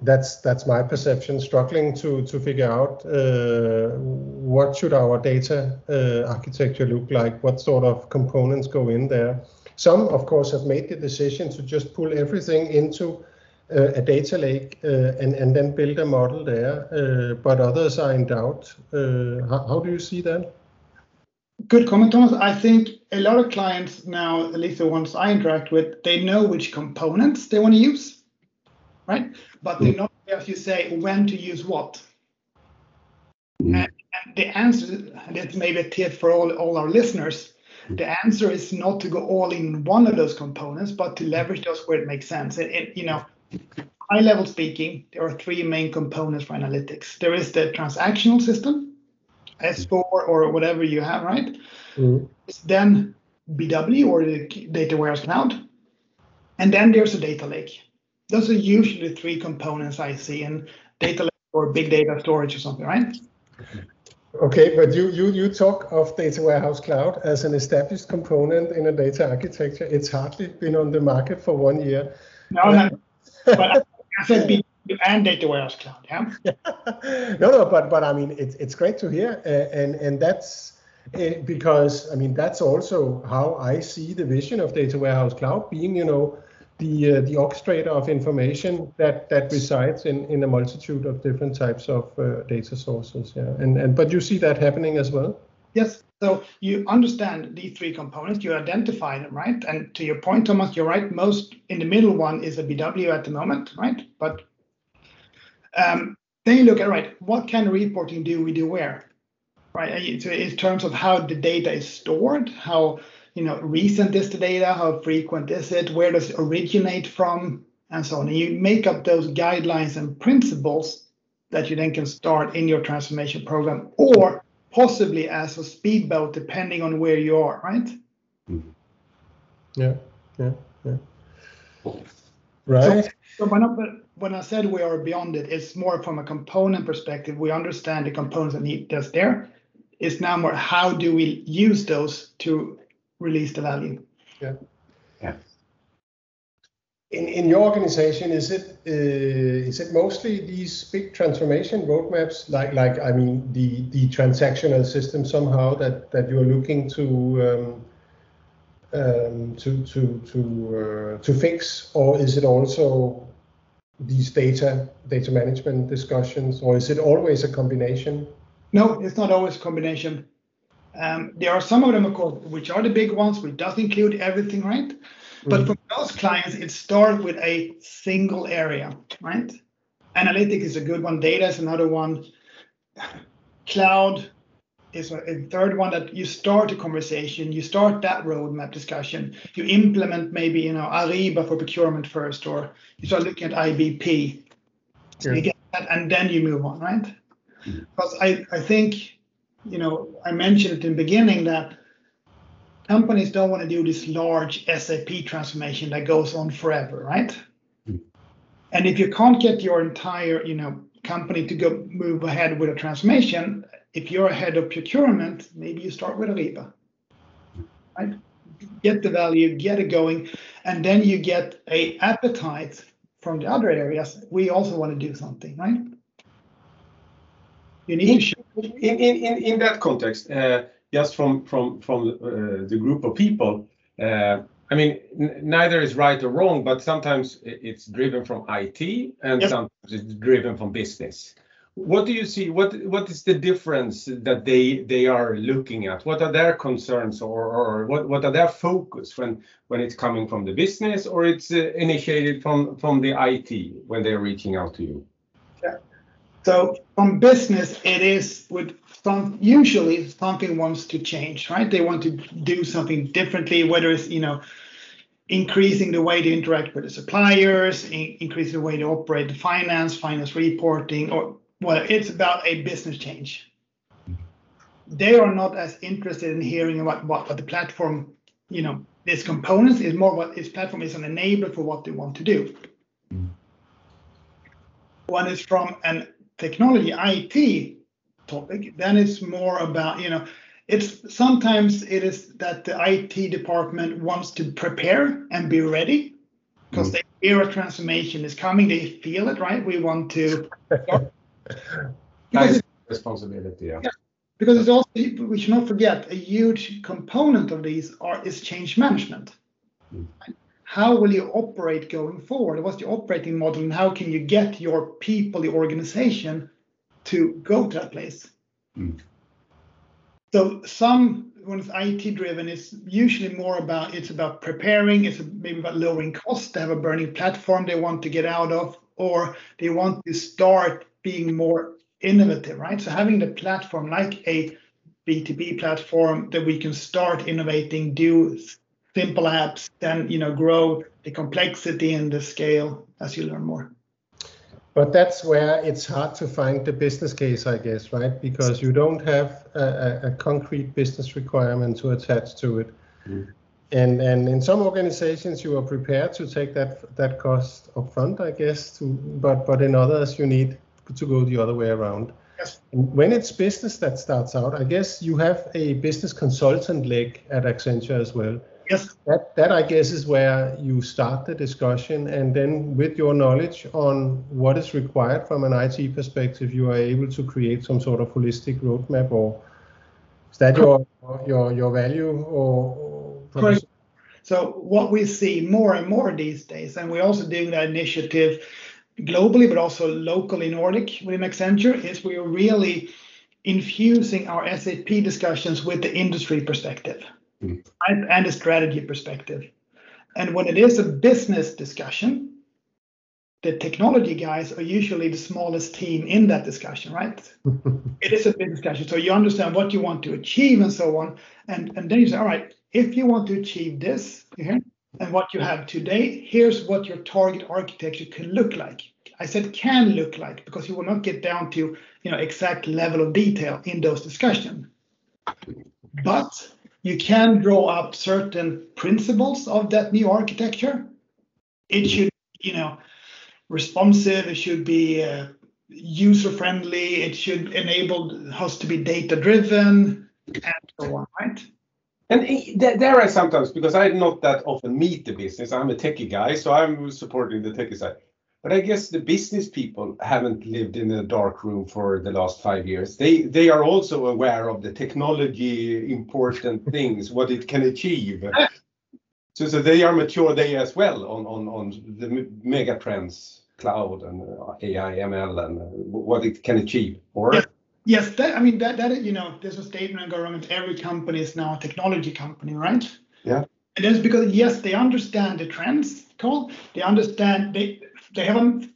that's that's my perception, struggling to to figure out uh, what should our data uh, architecture look like, what sort of components go in there some, of course, have made the decision to just pull everything into uh, a data lake uh, and, and then build a model there, uh, but others are in doubt. Uh, how, how do you see that? Good comment, Thomas. I think a lot of clients now, at least the ones I interact with, they know which components they want to use, right? But they know, as you say, when to use what. Mm. And, and, the answer, and it's maybe a tip for all, all our listeners, the answer is not to go all in one of those components, but to leverage those where it makes sense. And, and you know, high level speaking, there are three main components for analytics. There is the transactional system, S4 or whatever you have, right? Mm. Then BW or the data warehouse cloud. And then there's a data lake. Those are usually the three components I see in data lake or big data storage or something, right? Okay, but you, you, you talk of data warehouse cloud as an established component in a data architecture. It's hardly been on the market for one year. No, no but BW and data warehouse cloud, yeah. no, no, but but I mean it's it's great to hear, uh, and and that's uh, because I mean that's also how I see the vision of data warehouse cloud being, you know, the uh, the orchestrator of information that that resides in in a multitude of different types of uh, data sources. Yeah, and and but you see that happening as well. Yes. So you understand these three components, you identify them, right? And to your point, Thomas, you're right. Most in the middle one is a BW at the moment, right? But um, then you look at right, what kind of reporting do we do where, right? So in terms of how the data is stored, how you know recent is the data, how frequent is it, where does it originate from, and so on. And you make up those guidelines and principles that you then can start in your transformation program, or possibly as a speedboat, depending on where you are, right? Mm-hmm. Yeah, yeah, yeah. Right. So, so when, I, when I said we are beyond it, it's more from a component perspective. We understand the components that need that's there. It's now more how do we use those to release the value? Yeah. Yeah. In, in your organization, is it uh, is it mostly these big transformation roadmaps, like like I mean the the transactional system somehow that that you're looking to um, um, to to to uh, to fix, or is it also these data data management discussions, or is it always a combination? No, it's not always a combination. Um, there are some of them, of course, which are the big ones, which does include everything, right? But mm. for most clients, it starts with a single area, right? Analytics is a good one. Data is another one. Cloud is a, third one that you start a conversation, you start that roadmap discussion, you implement maybe you know Ariba for procurement first, or you start looking at IBP, so you that, and then you move on, right? Mm. Because I, I think you know I mentioned it in the beginning that companies don't want to do this large SAP transformation that goes on forever, right? Mm. And if you can't get your entire, you know, company to go move ahead with a transformation, if you're a head of procurement, maybe you start with Ariba, right? Get the value, get it going, and then you get a appetite from the other areas. We also want to do something, right? You need to show. In, in, in that context, uh, just from from from uh, the group of people. Uh, I mean, neither is right or wrong, but sometimes it's driven from IT and yes. sometimes it's driven from business. What do you see? What what is the difference that they they are looking at? What are their concerns or, or what, what are their focus when when it's coming from the business or it's uh, initiated from from the IT when they're reaching out to you? So from business, it is with some usually something wants to change, right? They want to do something differently, whether it's you know increasing the way they interact with the suppliers, in, increasing the way they operate the finance, finance reporting, or well, it's about a business change. They are not as interested in hearing about what, what the platform, you know, its components is more what this platform is an enabler for what they want to do. One is from an technology IT topic. Then it's more about, you know, it's sometimes it is that the IT department wants to prepare and be ready because mm. they hear a transformation is coming. They feel it, right? We want to. nice responsibility, yeah. yeah. Because it's also we should not forget a huge component of these are is change management. How will you operate going forward? What's the operating model, and how can you get your people, the organization, to go to that place? Hmm. So some, when it's IT driven, it's usually more about, it's about preparing, it's maybe about lowering costs. They have a burning platform they want to get out of, or they want to start being more innovative, right? So having the platform like a BTP platform that we can start innovating, do simple apps, then, you know, grow the complexity and the scale as you learn more. But that's where it's hard to find the business case, I guess, right? Because you don't have a, a concrete business requirement to attach to it. Mm-hmm. And and in some organizations you are prepared to take that that cost upfront, I guess. To but but in others you need to go the other way around. Yes. When it's business that starts out, I guess you have a business consultant leg at Accenture as well. Yes. That, that I guess is where you start the discussion, and then with your knowledge on what is required from an IT perspective, you are able to create some sort of holistic roadmap, or is that your your your value or? Correct. So what we see more and more these days, and we're also doing that initiative globally, but also locally in Nordic within Accenture, is we are really infusing our SAP discussions with the industry perspective Mm-hmm. right, and a strategy perspective. And when it is a business discussion, the technology guys are usually the smallest team in that discussion, right? it is a big discussion. So you understand what you want to achieve and so on. And, and then you say, all right, if you want to achieve this here and what you have today, here's what your target architecture can look like. I said can look like because you will not get down to you know exact level of detail in those discussions. But you can draw up certain principles of that new architecture. It should, you know, responsive. It should be uh, user friendly. It should enable us to be data driven, and so on, right? And there are sometimes because I not that often meet the business. I'm a techie guy, so I'm supporting the techie side. But I guess the business people haven't lived in a dark room for the last five years. They they are also aware of the technology important things, what it can achieve. So so they are mature they as well on on on the mega trends, cloud and uh, AI, ML, and uh, what it can achieve. Or yes, yes that, I mean that that you know there's a statement government. Every company is now a technology company, right? Yeah. And that's because yes, they understand the trends, Carl. They understand they they haven't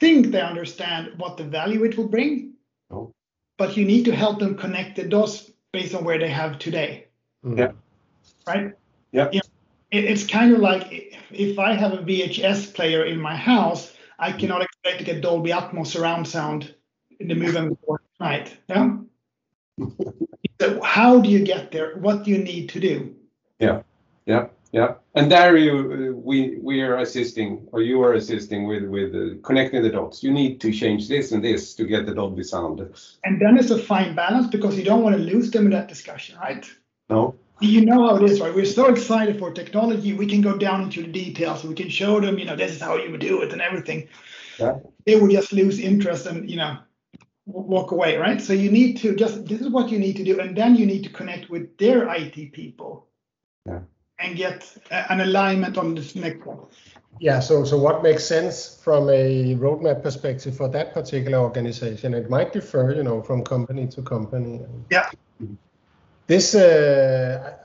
think they understand what the value it will bring. Oh. But you need to help them connect the dots based on where they have today. Mm. Yeah. Right? Yeah. You know, it, it's kind of like if I have a VHS player in my house, I cannot expect to get Dolby Atmos surround sound in the movie night. Yeah. so how do you get there? What do you need to do? Yeah. Yeah. Yeah, and there you we we are assisting, or you are assisting with with uh, connecting the dots. You need to change this and this to get the Dolby sound. And then it's a fine balance because you don't want to lose them in that discussion, right? No. You know how it is, right? We're so excited for technology. We can go down into the details. We can show them, you know, this is how you would do it and everything. Yeah. They would just lose interest and you know walk away, right? So you need to just this is what you need to do, and then you need to connect with their IT people. Yeah and get an alignment on this next one. Yeah, so so what makes sense from a roadmap perspective for that particular organization? It might differ, you know, from company to company. Yeah. This, uh,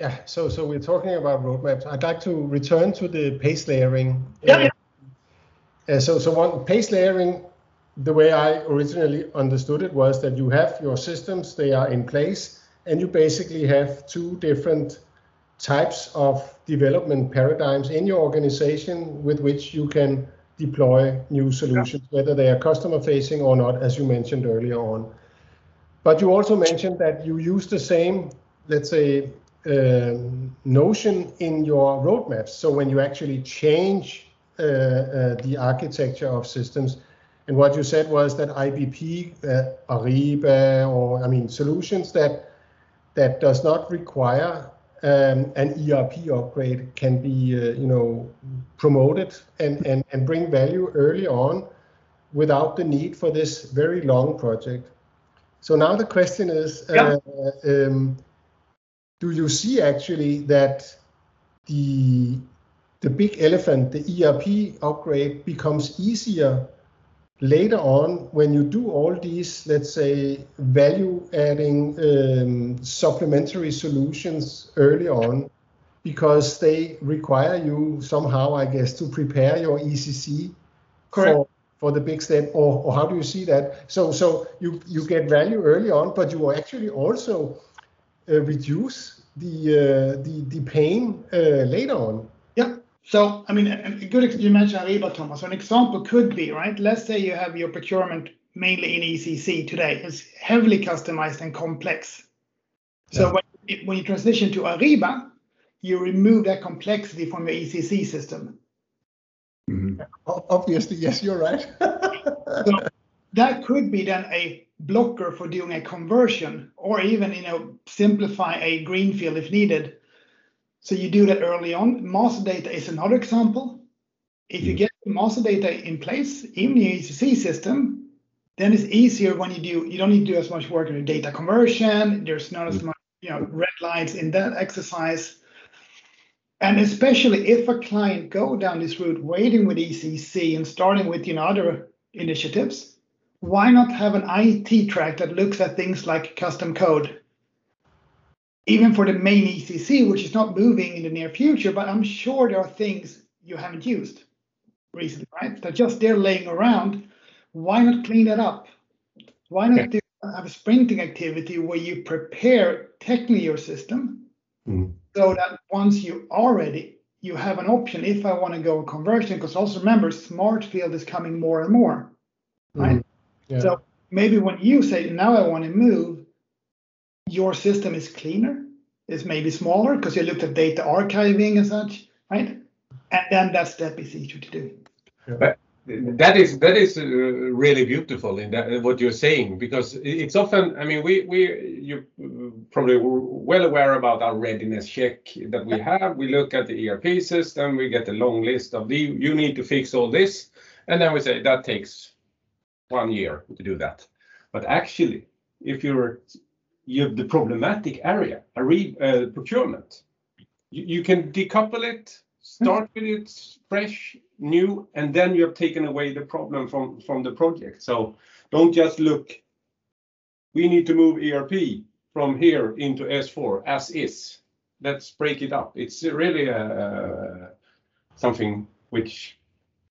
yeah. So so we're talking about roadmaps. I'd like to return to the pace layering. Yeah. yeah. Uh, so so one pace layering, the way I originally understood it was that you have your systems, they are in place, and you basically have two different types of development paradigms in your organization with which you can deploy new solutions, whether they are customer facing or not, as you mentioned earlier on. But you also mentioned that you use the same, let's say, uh, notion in your roadmaps. So when you actually change uh, uh, the architecture of systems, and what you said was that IBP, uh, Ariba, or I mean solutions that that does not require um, an ERP upgrade can be, uh, you know, promoted and, and, and bring value early on without the need for this very long project. So now the question is, uh, um, do you see actually that the the big elephant, the ERP upgrade, becomes easier later on when you do all these, let's say, value adding um, supplementary solutions early on, because they require you somehow, I guess, to prepare your ECC Correct. for for the big step, or, or how do you see that? So so you you get value early on, but you actually also uh, reduce the uh, the the pain uh, later on. So, I mean, a good, you mentioned Ariba, Thomas. So An example could be, right? Let's say you have your procurement mainly in ECC today. It's heavily customized and complex. So Yeah. when it- when you transition to Ariba, you remove that complexity from your ECC system. O- Obviously, yes, you're right. So that could be then a blocker for doing a conversion or even, you know, simplify a greenfield if needed. So you do that early on. Master data is another example. If you Mm. get the master data in place in the ECC system, then it's easier when you do, you don't need to do as much work in the data conversion. There's not as much, you know, red lines in that exercise. And especially if a client go down this route, waiting with ECC and starting with, you know, other initiatives, why not have an IT track that looks at things like custom code? Even for the main ECC, which is not moving in the near future, but I'm sure there are things you haven't used recently, right? That just they're just there laying around. Why not clean that up? Why not do, have a sprinting activity where you prepare technically your system Mm. so that once you are ready, you have an option if I want to go conversion. Because also remember, smart field is coming more and more. Right. Mm. Yeah. So maybe when you say now I want to move, your system is cleaner, is maybe smaller because you looked at data archiving and such, right? And then that step is easier to do. That is that is uh, really beautiful in that what you're saying because it's often I mean we we you probably well aware about our readiness check that we have we look at the ERP system we get a long list of the you need to fix all this and then we say that takes one year to do that but actually if you're you have the problematic area a re, uh, procurement. You, you can decouple it start with it fresh new and then you have taken away the problem from from the project. So don't just look we need to move erp from here into s4 as is. Let's break it up. It's really uh, something which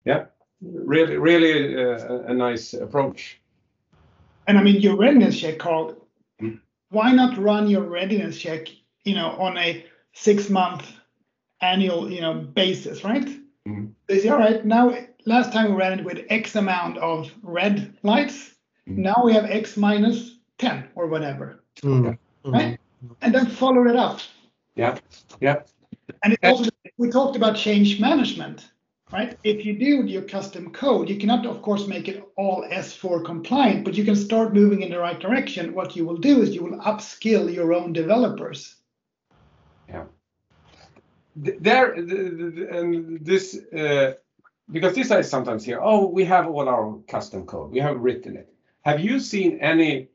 yeah really really uh, a nice approach. And I mean, your readiness check, Carl. Why not run your readiness check, you know, on a six-month annual, you know, basis, right? Mm. So you say, all right, now, last time we ran it with X amount of red lights. Mm. Now we have X minus 10 or whatever, Mm. right? And then follow it up. yeah yeah And it's Yeah. also, we talked about change management, right? If you do your custom code, you cannot, of course, make it all S4 compliant, but you can start moving in the right direction. What you will do is you will upskill your own developers. Yeah. there th- th- th- and this uh, because this I sometimes hear oh we have all our custom code we have written it have you seen any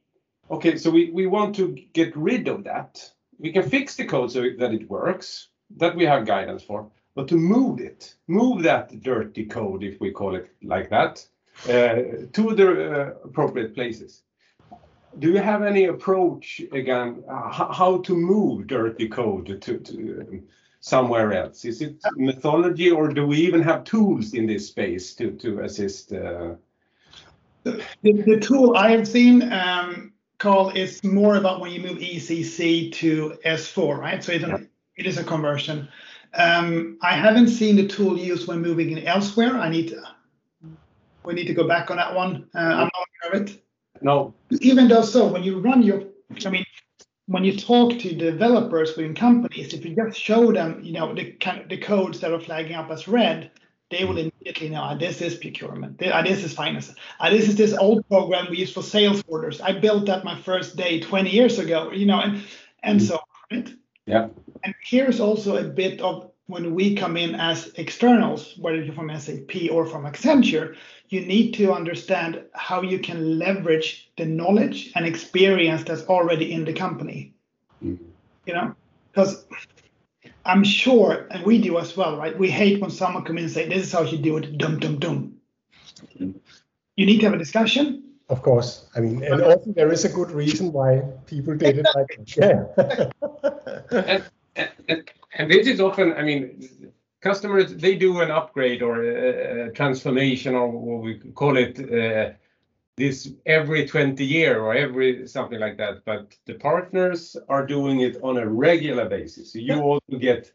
okay so we, we want to get rid of that we can fix the code so that it works that we have guidance for but to move it move that dirty code if we call it like that uh, to the uh, appropriate places do you have any approach again uh, how to move dirty code to, to um, somewhere else? Is it methodology or do we even have tools in this space to, to assist? Uh, The, the tool I have seen, um, Carl, is more about when you move ECC to S4, right? So it's an, it is a conversion. Um, I haven't seen the tool used when moving in elsewhere. I need to, we need to go back on that one. Uh, I'm not aware of it. no, even though so when you run your i mean when you talk to developers within companies if you just show them you know the kind of the codes that are flagging up as red they will immediately know ah, this is procurement. Ah, this is finance. Ah, this is this old program we use for sales orders. I built that my first day 20 years ago you know and and so on right? Yeah, and here's also a bit of when we come in as externals, whether you're from SAP or from Accenture, you need to understand how you can leverage the knowledge and experience that's already in the company. Mm. You know, because I'm sure, and we do as well, right? We hate when someone comes in and say, "This is how you do it." Dum dum dum. You need to have a discussion. Of course, I mean, and also there is a good reason why people did it like that. Yeah. and, and, and this is often, I mean, customers they do an upgrade or a, a transformation or what we call it uh, this every 20 year or every something like that. But the partners are doing it on a regular basis. So you also get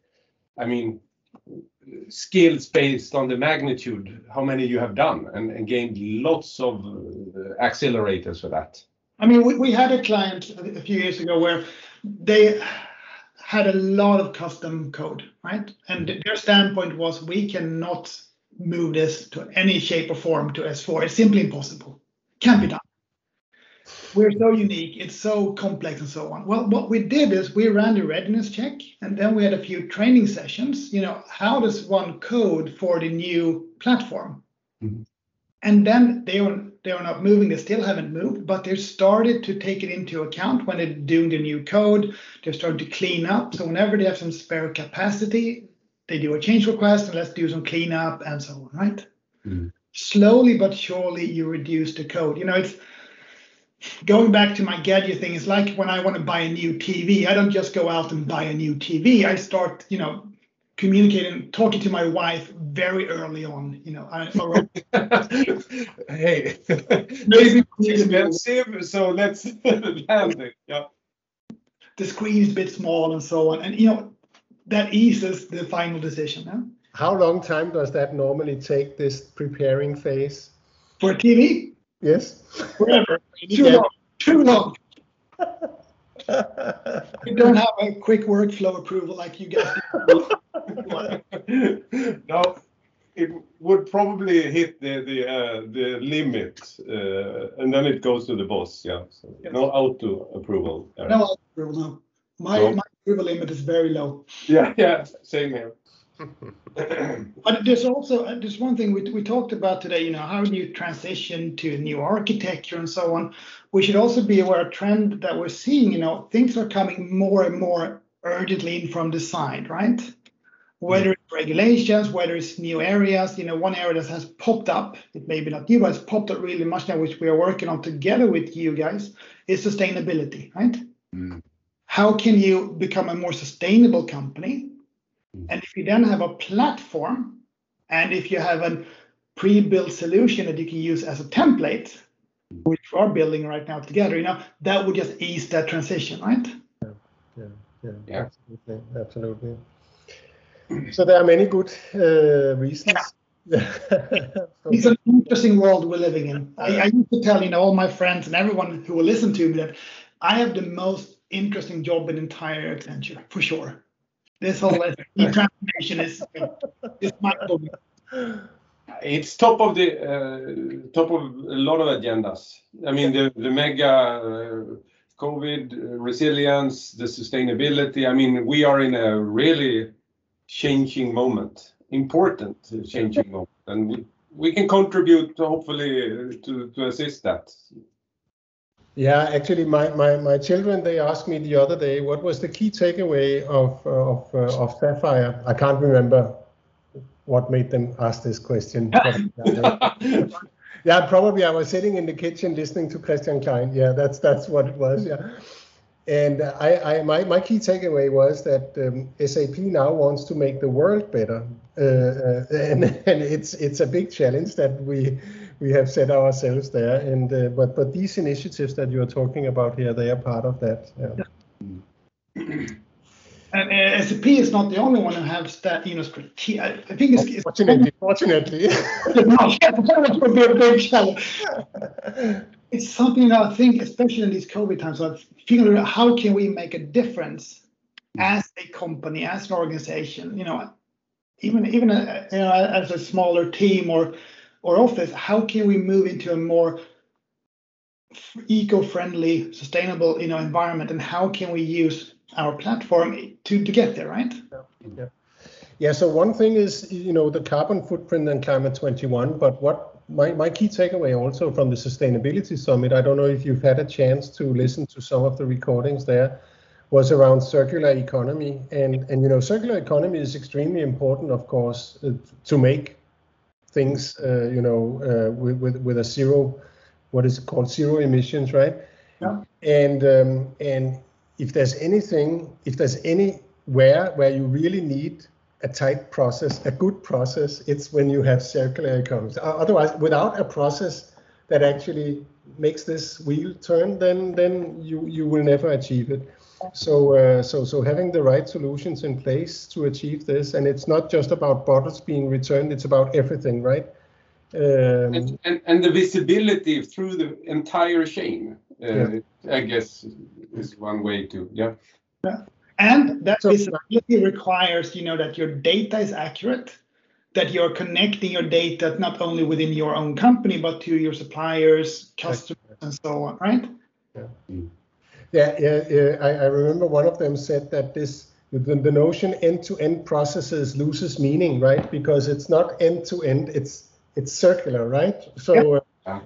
i mean skills based on the magnitude how many you have done and, and gained lots of uh, accelerators for that. I mean, we, we had a client a few years ago where they had a lot of custom code, right? And their standpoint was we cannot move this to any shape or form to S4. It's simply impossible. Can't be done. We're so unique, it's so complex and so on. Well, what we did is we ran the readiness check and then we had a few training sessions. You know, how does one code for the new platform? Mhm. And then they were they are not moving, they still haven't moved, but they've started to take it into account when they're doing the new code. They're starting to clean up. So whenever they have some spare capacity, they do a change request and let's do some cleanup and so on, right? Mhm. Slowly but surely you reduce the code. You know, it's going back to my gadget thing, it's like when I want to buy a new TV, I don't just go out and buy a new TV. I start, you know, communicating, talking to my wife very early on, you know, I, or hey Maybe- it's expensive so let's land it yeah the screen is a bit small and so on. And, you know, that eases the final decision. Huh? How long time does that normally take? This preparing phase? For TV, Yes. forever. Too Yeah. long. Too long. We don't have a quick workflow approval like you guys do. no, it would probably hit the the uh, the limit, uh, and then it goes to the boss. Yeah, so Yes. no auto approval. there. No approval, no. My, No. my approval limit is very low. Yeah, yeah, same here. But there's also uh, there's one thing we, we talked about today. You know, how do you transition to new architecture and so on? We should also be aware of a trend that we're seeing. You know, things are coming more and more urgently in from the side, right? Whether it's regulations, whether it's new areas. You know, one area that has popped up, it may be not new but it's popped up really much now, which we are working on together with you guys, is sustainability, right? Mm. How can you become a more sustainable company? Mm. And if you then have a platform, and if you have a pre-built solution that you can use as a template, which we are building right now together, you know, that would just ease that transition, right? Yeah, yeah, Yeah. absolutely, absolutely. So there are many good uh, reasons. It's an interesting world we're living in. I, I used to tell you know all my friends and everyone who will listen to me that I have the most interesting job in the entire Accenture for sure. This whole transformation is is my It's top of the uh, top of a lot of agendas. I mean, the the mega uh, COVID resilience, the sustainability. I mean, we are in a really changing moment, important changing moment, and we we can contribute hopefully to to assist that. Yeah, actually, my, my, my children they asked me the other day what was the key takeaway of uh, of uh, of Sapphire. I can't remember what made them ask this question. yeah, probably I was sitting in the kitchen listening to Christian Klein. Yeah, that's that's what it was. Yeah, and I, I my, my key takeaway was that um, SAP now wants to make the world better, uh, uh, and and it's it's a big challenge that we we have set ourselves there. And uh, but but these initiatives that you are talking about here, they are part of that. Yeah. And uh, SAP is not the only one who has that, you know, strate- I, I think it's, it's Fortunately, fortunately. no, yeah, that would be a big challenge. It's something that I think, especially in these COVID times, I've figured out how can we make a difference as a company, as an organization, you know, even even a, you know, as a smaller team or or office, how can we move into a more eco-friendly, sustainable, you know, environment, and how can we use our platform to to get there, right? Yeah, Yeah. so one thing is, you know, the carbon footprint and Climate 21, but what my, my key takeaway also from the Sustainability Summit, I don't know if you've had a chance to listen to some of the recordings there, was around circular economy, and and you know circular economy is extremely important, of course, uh, to make things uh, you know uh, with, with with a zero, what is it called, zero emissions, right? Yeah. And um, and if there's anything, if there's anywhere where you really need a tight process, a good process, it's when you have circular economy. Otherwise, without a process that actually makes this wheel turn, then then you you will never achieve it. So uh, so so having the right solutions in place to achieve this, and it's not just about bottles being returned; it's about everything, right? Um, and, and, and the visibility through the entire chain, uh, Yeah. I guess, is one way to yeah. yeah. And that So- visibility requires, you know, that your data is accurate, that you're connecting your data not only within your own company, but to your suppliers, customers, and so on, right? Yeah, yeah, yeah. I, I remember one of them said that this the, the notion end-to-end processes loses meaning, right? Because it's not end-to-end; it's it's circular, right? So uh,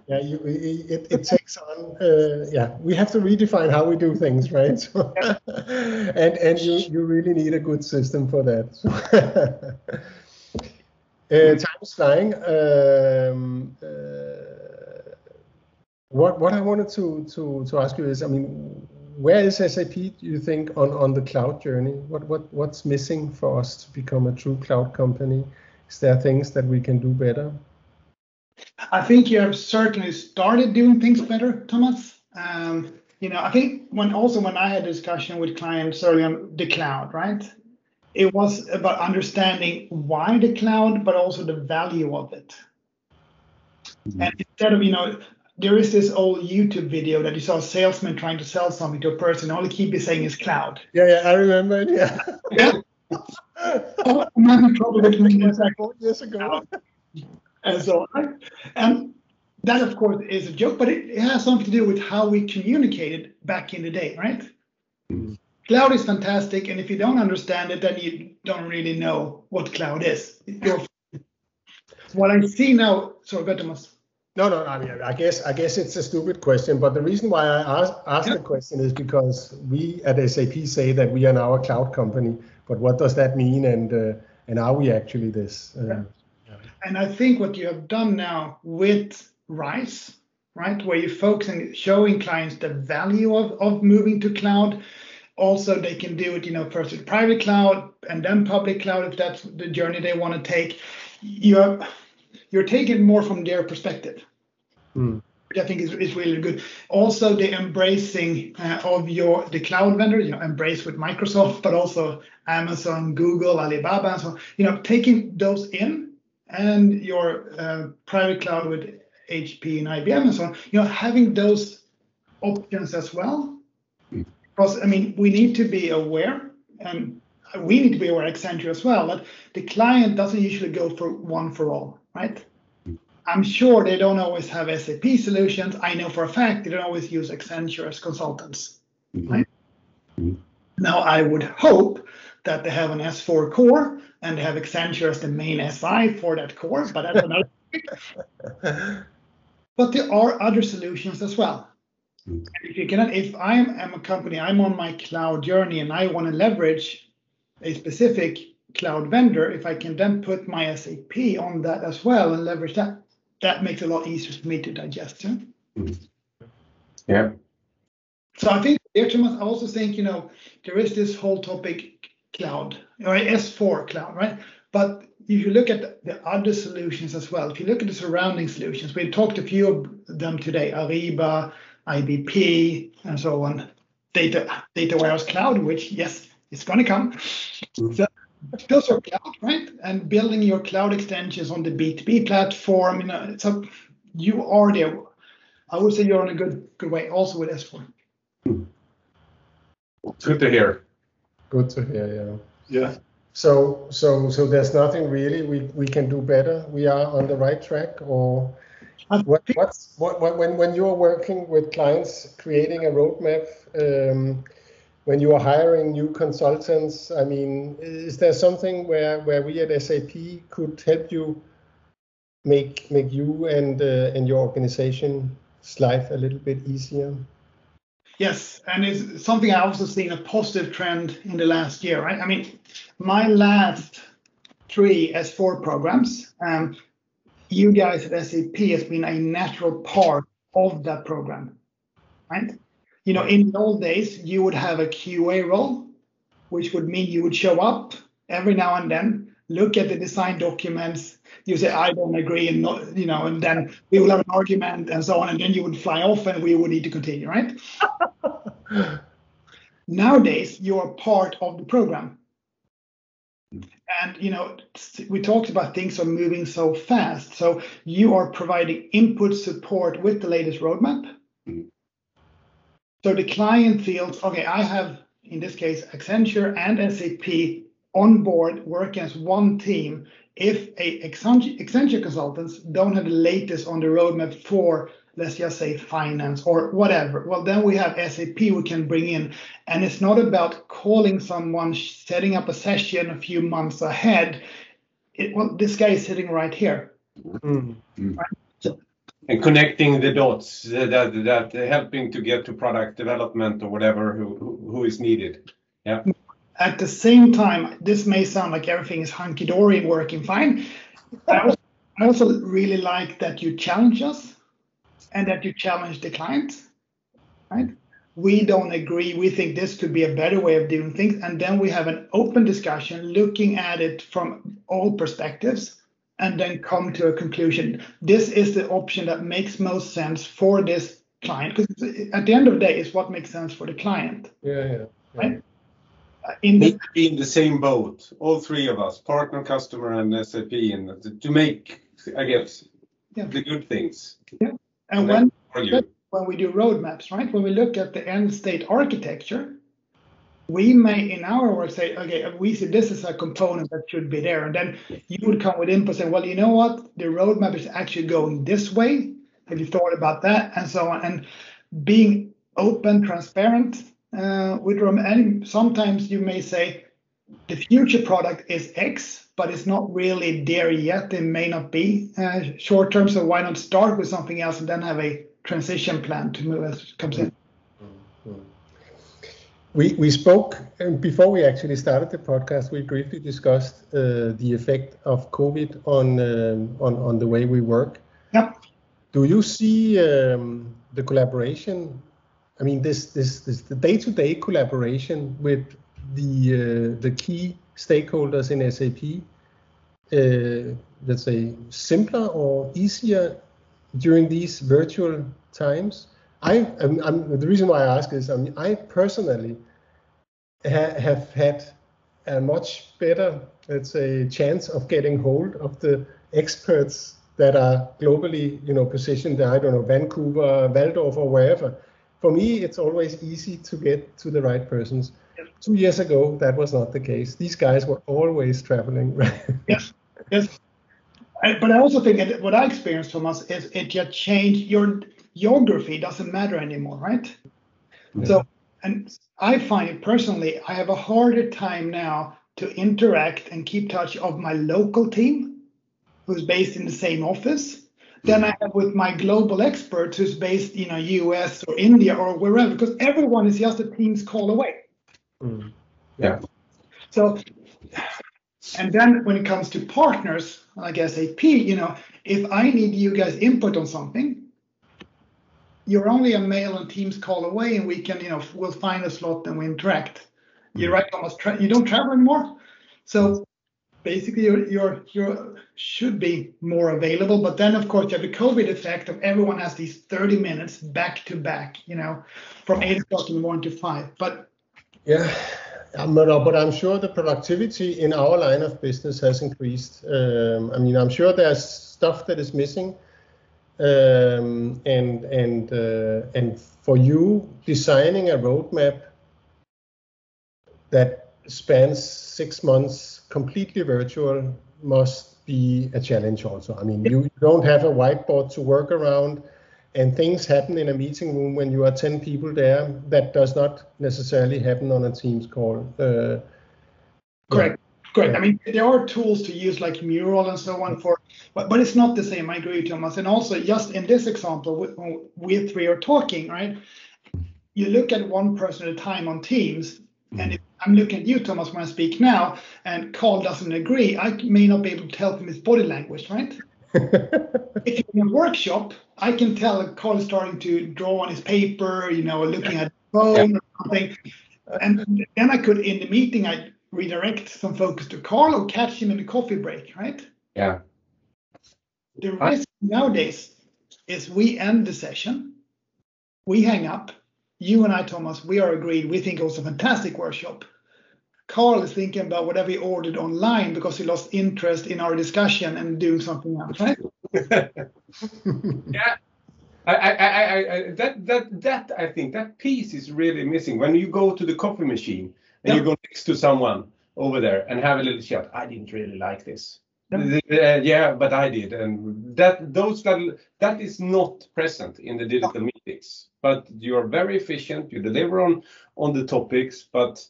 Yeah. you, it, it takes on. Uh, yeah, we have to redefine how we do things, right? So, and and you you really need a good system for that. So, uh, time is flying. Um, uh, what what I wanted to to to ask you is, I mean, where is SAP? Do you think on on the cloud journey? What what what's missing for us to become a true cloud company? Is there things that we can do better? I think you have certainly started doing things better, Thomas. Um, you know, I think when also when I had a discussion with clients early on the cloud, right? It was about understanding why the cloud, but also the value of it. And instead of, you know, there is this old YouTube video that you saw a salesman trying to sell something to a person. All he keep is saying is cloud. Yeah, yeah, I remember it. Yeah, Oh, I'm having trouble with me in a second. four years ago. and so on. And that, of course, is a joke, but it, it has something to do with how we communicated back in the day, right? Mhm. Cloud is fantastic, and if you don't understand it, then you don't really know what cloud is. What I see now, sorry, Thomas. No, no, I mean, I guess I guess it's a stupid question, but the reason why I ask, ask the question is because we at SAP say that we are now a cloud company, but what does that mean, and uh, and are we actually this? Uh, And I think what you have done now with RISE, right, where you're focusing, showing clients the value of, of moving to cloud. Also, they can do it, you know, first with private cloud and then public cloud if that's the journey they want to take. You're you're taking more from their perspective. Which I think is, is really good. Also, the embracing uh, of your the cloud vendor, you know, embrace with Microsoft, but also Amazon, Google, Alibaba, and so on. You know, taking those in and your uh, private cloud with HP and IBM and so on, you know, having those options as well. Mm. Because I mean, we need to be aware, and we need to be aware, Accenture as well, that the client doesn't usually go for one for all, right? I'm sure they don't always have SAP solutions. I know for a fact they don't always use Accenture as consultants. Mhm. Right. Mhm. Now, I would hope that they have an S4 core and they have Accenture as the main SI for that core, but that's another. But there are other solutions as well. Mm. And If you cannot, if I am a company, I'm on my cloud journey and I want to leverage a specific cloud vendor, if I can then put my SAP on that as well and leverage that, that makes it a lot easier for me to digest. yeah? Yeah. So I think there, Thomas, I also think, you know, there is this whole topic cloud, or S4 cloud, right? But if you look at the- the other solutions as well, if you look at the surrounding solutions, we talked a few of them today, Ariba, IBP, and so on. Data, data warehouse cloud, which yes, it's going to come. Mhm. So those are cloud, right? And building your cloud extensions on the BTP platform, you know, so you are there. I would say you're on a good good way also with S4. It's Good to hear. Good to hear. Yeah. Yeah. So so so there's nothing really we, we can do better. We are on the right track, or what what's what, what when when you are working with clients creating a roadmap. Um, when you are hiring new consultants, I mean, is there something where, where we at SAP could help you make make you and uh, and your organization's life a little bit easier? Yes, and it's something I also seen a positive trend in the last year, right? I mean, my last three S4 programs, um, you guys at SAP has been a natural part of that program, right? You know, in the old days, you would have a QA role, which would mean you would show up every now and then, look at the design documents, you say I don't agree, and not, you know, and then we will have an argument and so on, and then you would fly off, and we would need to continue, right? Nowadays, you are part of the program, mm. and you know we talked about things are moving so fast, so you are providing input support with the latest roadmap. Mm. So the client feels okay. I have in this case Accenture and SAP on board working as one team if a Accenture consultants don't have the latest on the roadmap for, let's just say, finance or whatever, well, then we have SAP we can bring in. And it's not about calling someone, setting up a session a few months ahead. It, well, this guy is sitting right here. Mm-hmm. Right? And connecting the dots, that, that, helping to get to product development or whatever who, who is needed. Yeah. At the same time, this may sound like everything is hunky dory and working fine. I also, I also really like that you challenge us and that you challenge the client, right? We don't agree. We think this could be a better way of doing things. And then we have an open discussion looking at it from all perspectives and then come to a conclusion. This is the option that makes most sense for this client because at the end of the day, it's what makes sense for the client. Yeah, yeah. yeah. Right? Uh, in the, be in the same boat, all three of us, partner, customer, and SAP, and to make, I guess, yeah. the good things. Yeah, and when when we do roadmaps, right? When we look at the end state architecture, we may in our work say, okay, we see this is a component that should be there, and then you would come with input saying, well, you know what, the roadmap is actually going this way. Have you thought about that, and so on, and being open, transparent, uh, with them. and sometimes you may say the future product is X, but it's not really there yet. It may not be uh, short term. So why not start with something else and then have a transition plan to move as it comes in? We, we spoke before we actually started the podcast. We briefly discussed uh, the effect of COVID on um, on on the way we work. Yeah. Do you see um, the collaboration I mean, this this this the day-to-day collaboration with the uh, the key stakeholders in SAP. Uh, let's say simpler or easier during these virtual times. I I'm, I'm, the reason why I ask is I mean I personally ha- have had a much better let's say chance of getting hold of the experts that are globally you know positioned I don't know Vancouver, Walldorf or wherever for me, it's always easy to get to the right persons. Yep. Two years ago, that was not the case. These guys were always traveling. yes, yes. I, but I also think what I experienced from us is it just changed your geography doesn't matter anymore, right? Yeah. So, and I find it personally, I have a harder time now to interact and keep touch of my local team who's based in the same office than I have with my global experts, who's based in you know, US or India or wherever, because everyone is just a Teams call away. Mm. Yeah. So, and then when it comes to partners like SAP, you know, if I need you guys input on something, you're only a mail and Teams call away, and we can, you know, we'll find a slot and we interact. You're mm. right, almost Tra- you don't travel anymore, so basically you're, you're, you're should be more available. But then of course you have the COVID effect of everyone has these 30 minutes back to back, you know, from eight o'clock in the morning to five. But yeah. Um, but I'm sure the productivity in our line of business has increased. Um, I mean, I'm sure there's stuff that is missing, um, and and uh, and for you designing a roadmap that spans six months completely virtual must be a challenge also. I mean, you don't have a whiteboard to work around and things happen in a meeting room when you are 10 people there. That does not necessarily happen on a Teams call. Uh, Correct. Correct. I mean, there are tools to use like Mural and so on mm-hmm. for, but, but it's not the same. I agree, Thomas. And also, just in this example, we, we three are talking, right? you look at one person at a time on Teams, mm-hmm. and if I'm looking at you, Thomas, when I speak now, and Carl doesn't agree, I may not be able to tell from his body language, right? if you're in a workshop, I can tell Carl is starting to draw on his paper, you know, looking at the phone yeah. or something. And then I could, in the meeting, I redirect some focus to Carl or catch him in the coffee break, right? Yeah. The risk I... nowadays is we end the session, we hang up. You and I, Thomas, we are agreed. We think it was a fantastic workshop. Carl is thinking about whatever he ordered online because he lost interest in our discussion and doing something else, right? yeah. I, I, I, I, that, that, that, I think that piece is really missing. When you go to the coffee machine and yeah. you go next to someone over there and have a little chat, I didn't really like this. Yeah. Uh, yeah, but I did, and that those that that is not present in the digital meetings. But you are very efficient. You deliver on on the topics, but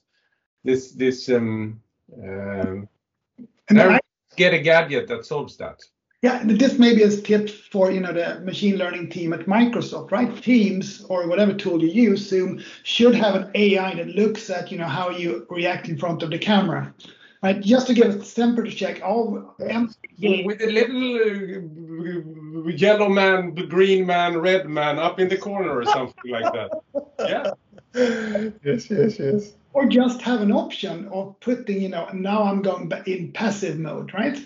this this um, um get a gadget that solves that. Yeah, this maybe is tip for you know the machine learning team at Microsoft, right? Teams or whatever tool you use, Zoom should have an AI that looks at you know how you react in front of the camera, right? Just to give a temperature check. All with a little uh, yellow man, green man, red man up in the corner or something like that. Yeah. Yes, yes, yes or just have an option of putting, you know, now I'm going in passive mode, right?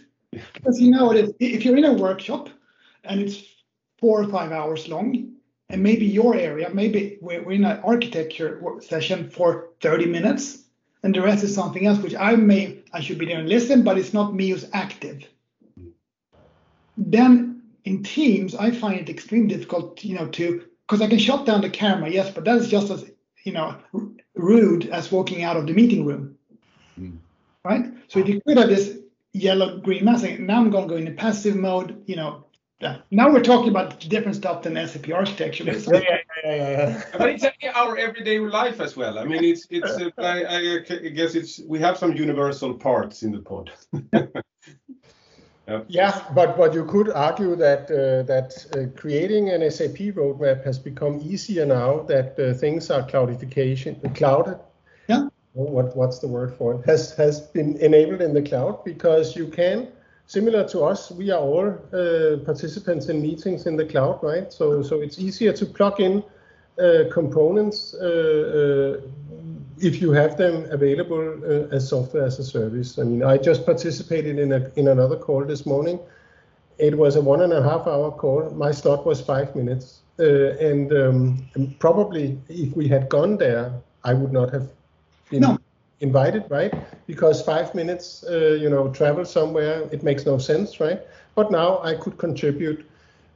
Because you know, if you're in a workshop and it's four or five hours long, and maybe your area, maybe we're in an architecture session for 30 minutes, and the rest is something else, which I may, I should be there and listen, but it's not me who's active. Then in Teams, I find it extremely difficult, you know, to, because I can shut down the camera, yes, but that is just as, you know, rude as walking out of the meeting room. Mm. Right? So if you could have this yellow green mask, now I'm going to go into passive mode, you know. Now we're talking about different stuff than SAP architecture. yeah, yeah, yeah, yeah, But it's our everyday life as well. I mean, it's it's. Uh, I, I guess it's we have some universal parts in the pod. Yeah. yeah, but but you could argue that uh, that uh, creating an SAP roadmap has become easier now that uh, things are cloudification, clouded. What what's the word for it? Has has been enabled in the cloud because you can, similar to us, we are all uh, participants in meetings in the cloud, right? So so it's easier to plug in uh, components uh, if you have them available uh, as software as a service. I mean, I just participated in a in another call this morning. It was a one and a half hour call. My slot was five minutes, uh, and, um, and, probably if we had gone there, I would not have been no. invited, right? Because five minutes, uh, you know, travel somewhere, it makes no sense, right? But now I could contribute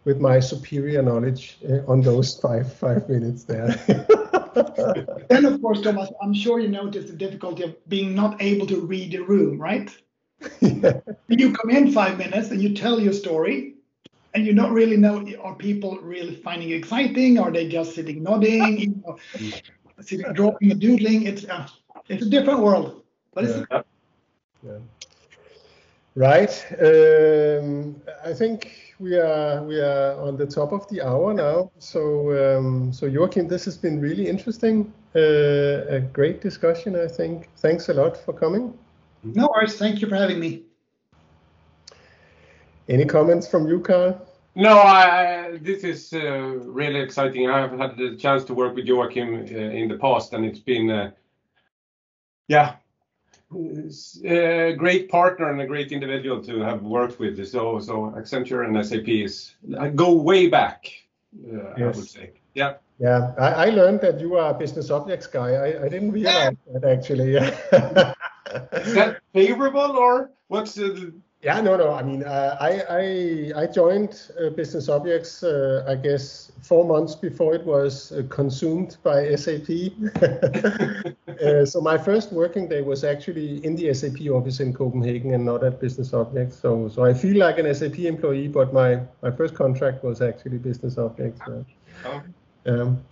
with my superior knowledge uh, on those five five minutes there. then, of course, Thomas, I'm sure you noticed the difficulty of being not able to read the room, right? Yeah. You come in five minutes and you tell your story, and you don't really know are people really finding it exciting? Are they just sitting nodding, you know, sitting drawing and doodling? It's uh, it's a different world, but it's. Yeah. yeah. Right. Um, I think we are we are on the top of the hour now. So um, so Joachim, this has been really interesting. Uh, a great discussion, I think. Thanks a lot for coming. No worries. Thank you for having me. Any comments from you, Carl? No, I, this is uh, really exciting. I have had the chance to work with Joachim uh, in the past, and it's been, uh, yeah, a great partner and a great individual to have worked with. So, so Accenture and SAP is go way back. Uh, yes. I would say. Yeah. Yeah, I, I, learned that you are a business objects guy. I, I didn't realize that actually. is that favorable or what's the? Yeah, no, no. I mean, uh, I, I I joined uh, Business Objects, uh, I guess, four months before it was uh, consumed by SAP. Uh, so my first working day was actually in the SAP office in Copenhagen and not at Business Objects. So so I feel like an SAP employee, but my my first contract was actually Business Objects. Um,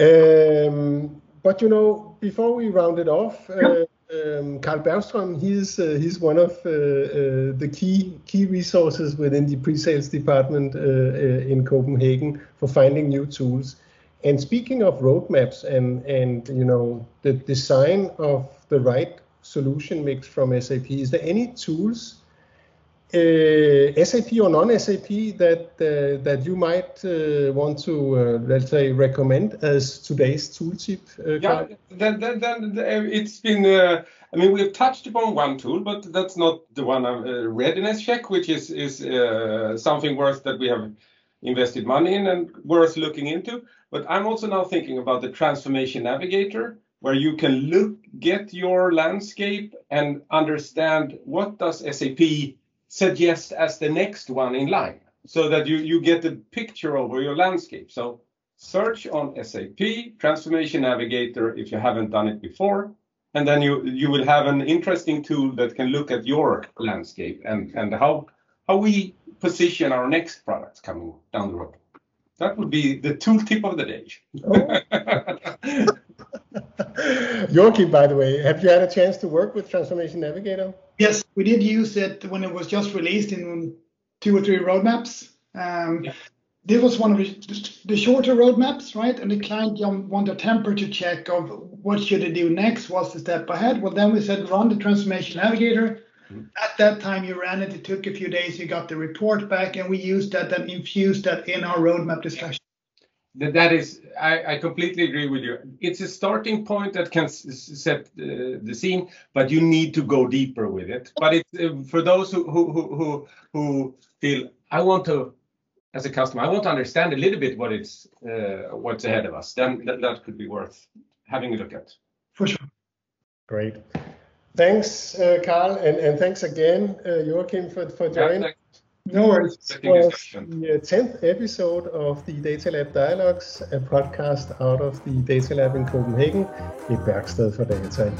um, but you know, before we round it off. Uh, um, Carl Bergström, he's uh, he's one of uh, uh, the key key resources within the pre-sales department uh, uh, in Copenhagen for finding new tools. And speaking of roadmaps and and you know the design of the right solution mix from SAP, is there any tools uh, SAP or non-SAP that uh, that you might uh, want to uh, let's say recommend as today's tooltip? Uh, yeah, then, then, then uh, it's been. I mean, we've touched upon one tool, but that's not the one. readiness check, which is is something worth that we have invested money in and worth looking into. But I'm also now thinking about the transformation navigator, where you can look, get your landscape, and understand what does SAP suggest as the next one in line so that you, you get a picture over your landscape. So search on SAP Transformation Navigator if you haven't done it before. And then you, you will have an interesting tool that can look at your landscape and, and how, how we position our next products coming down the road. That would be the tooltip of the day. Oh. Joachim, by the way, have you had a chance to work with Transformation Navigator? Yes, we did use it when it was just released in two or three roadmaps. Um, yeah. This was one of the, the, shorter roadmaps, right? And the client wanted a temperature check of what should it do next, what's the step ahead. Well, then we said run the Transformation Navigator. Mm-hmm. At that time, you ran it. It took a few days. You got the report back, and we used that and infused that in our roadmap discussion that is I, I, completely agree with you. It's a starting point that can set uh, the scene but you need to go deeper with it. But it's uh, for those who, who who who feel i want to as a customer i want to understand a little bit what it's uh, what's ahead of us then that, that could be worth having a look at. For sure. Great. Thanks uh, carl and, and thanks again uh, joachim for, for joining. yeah, no worries. was the 10th episode of the Data Lab Dialogues, a podcast out of the Data Lab in Copenhagen, et værksted for data.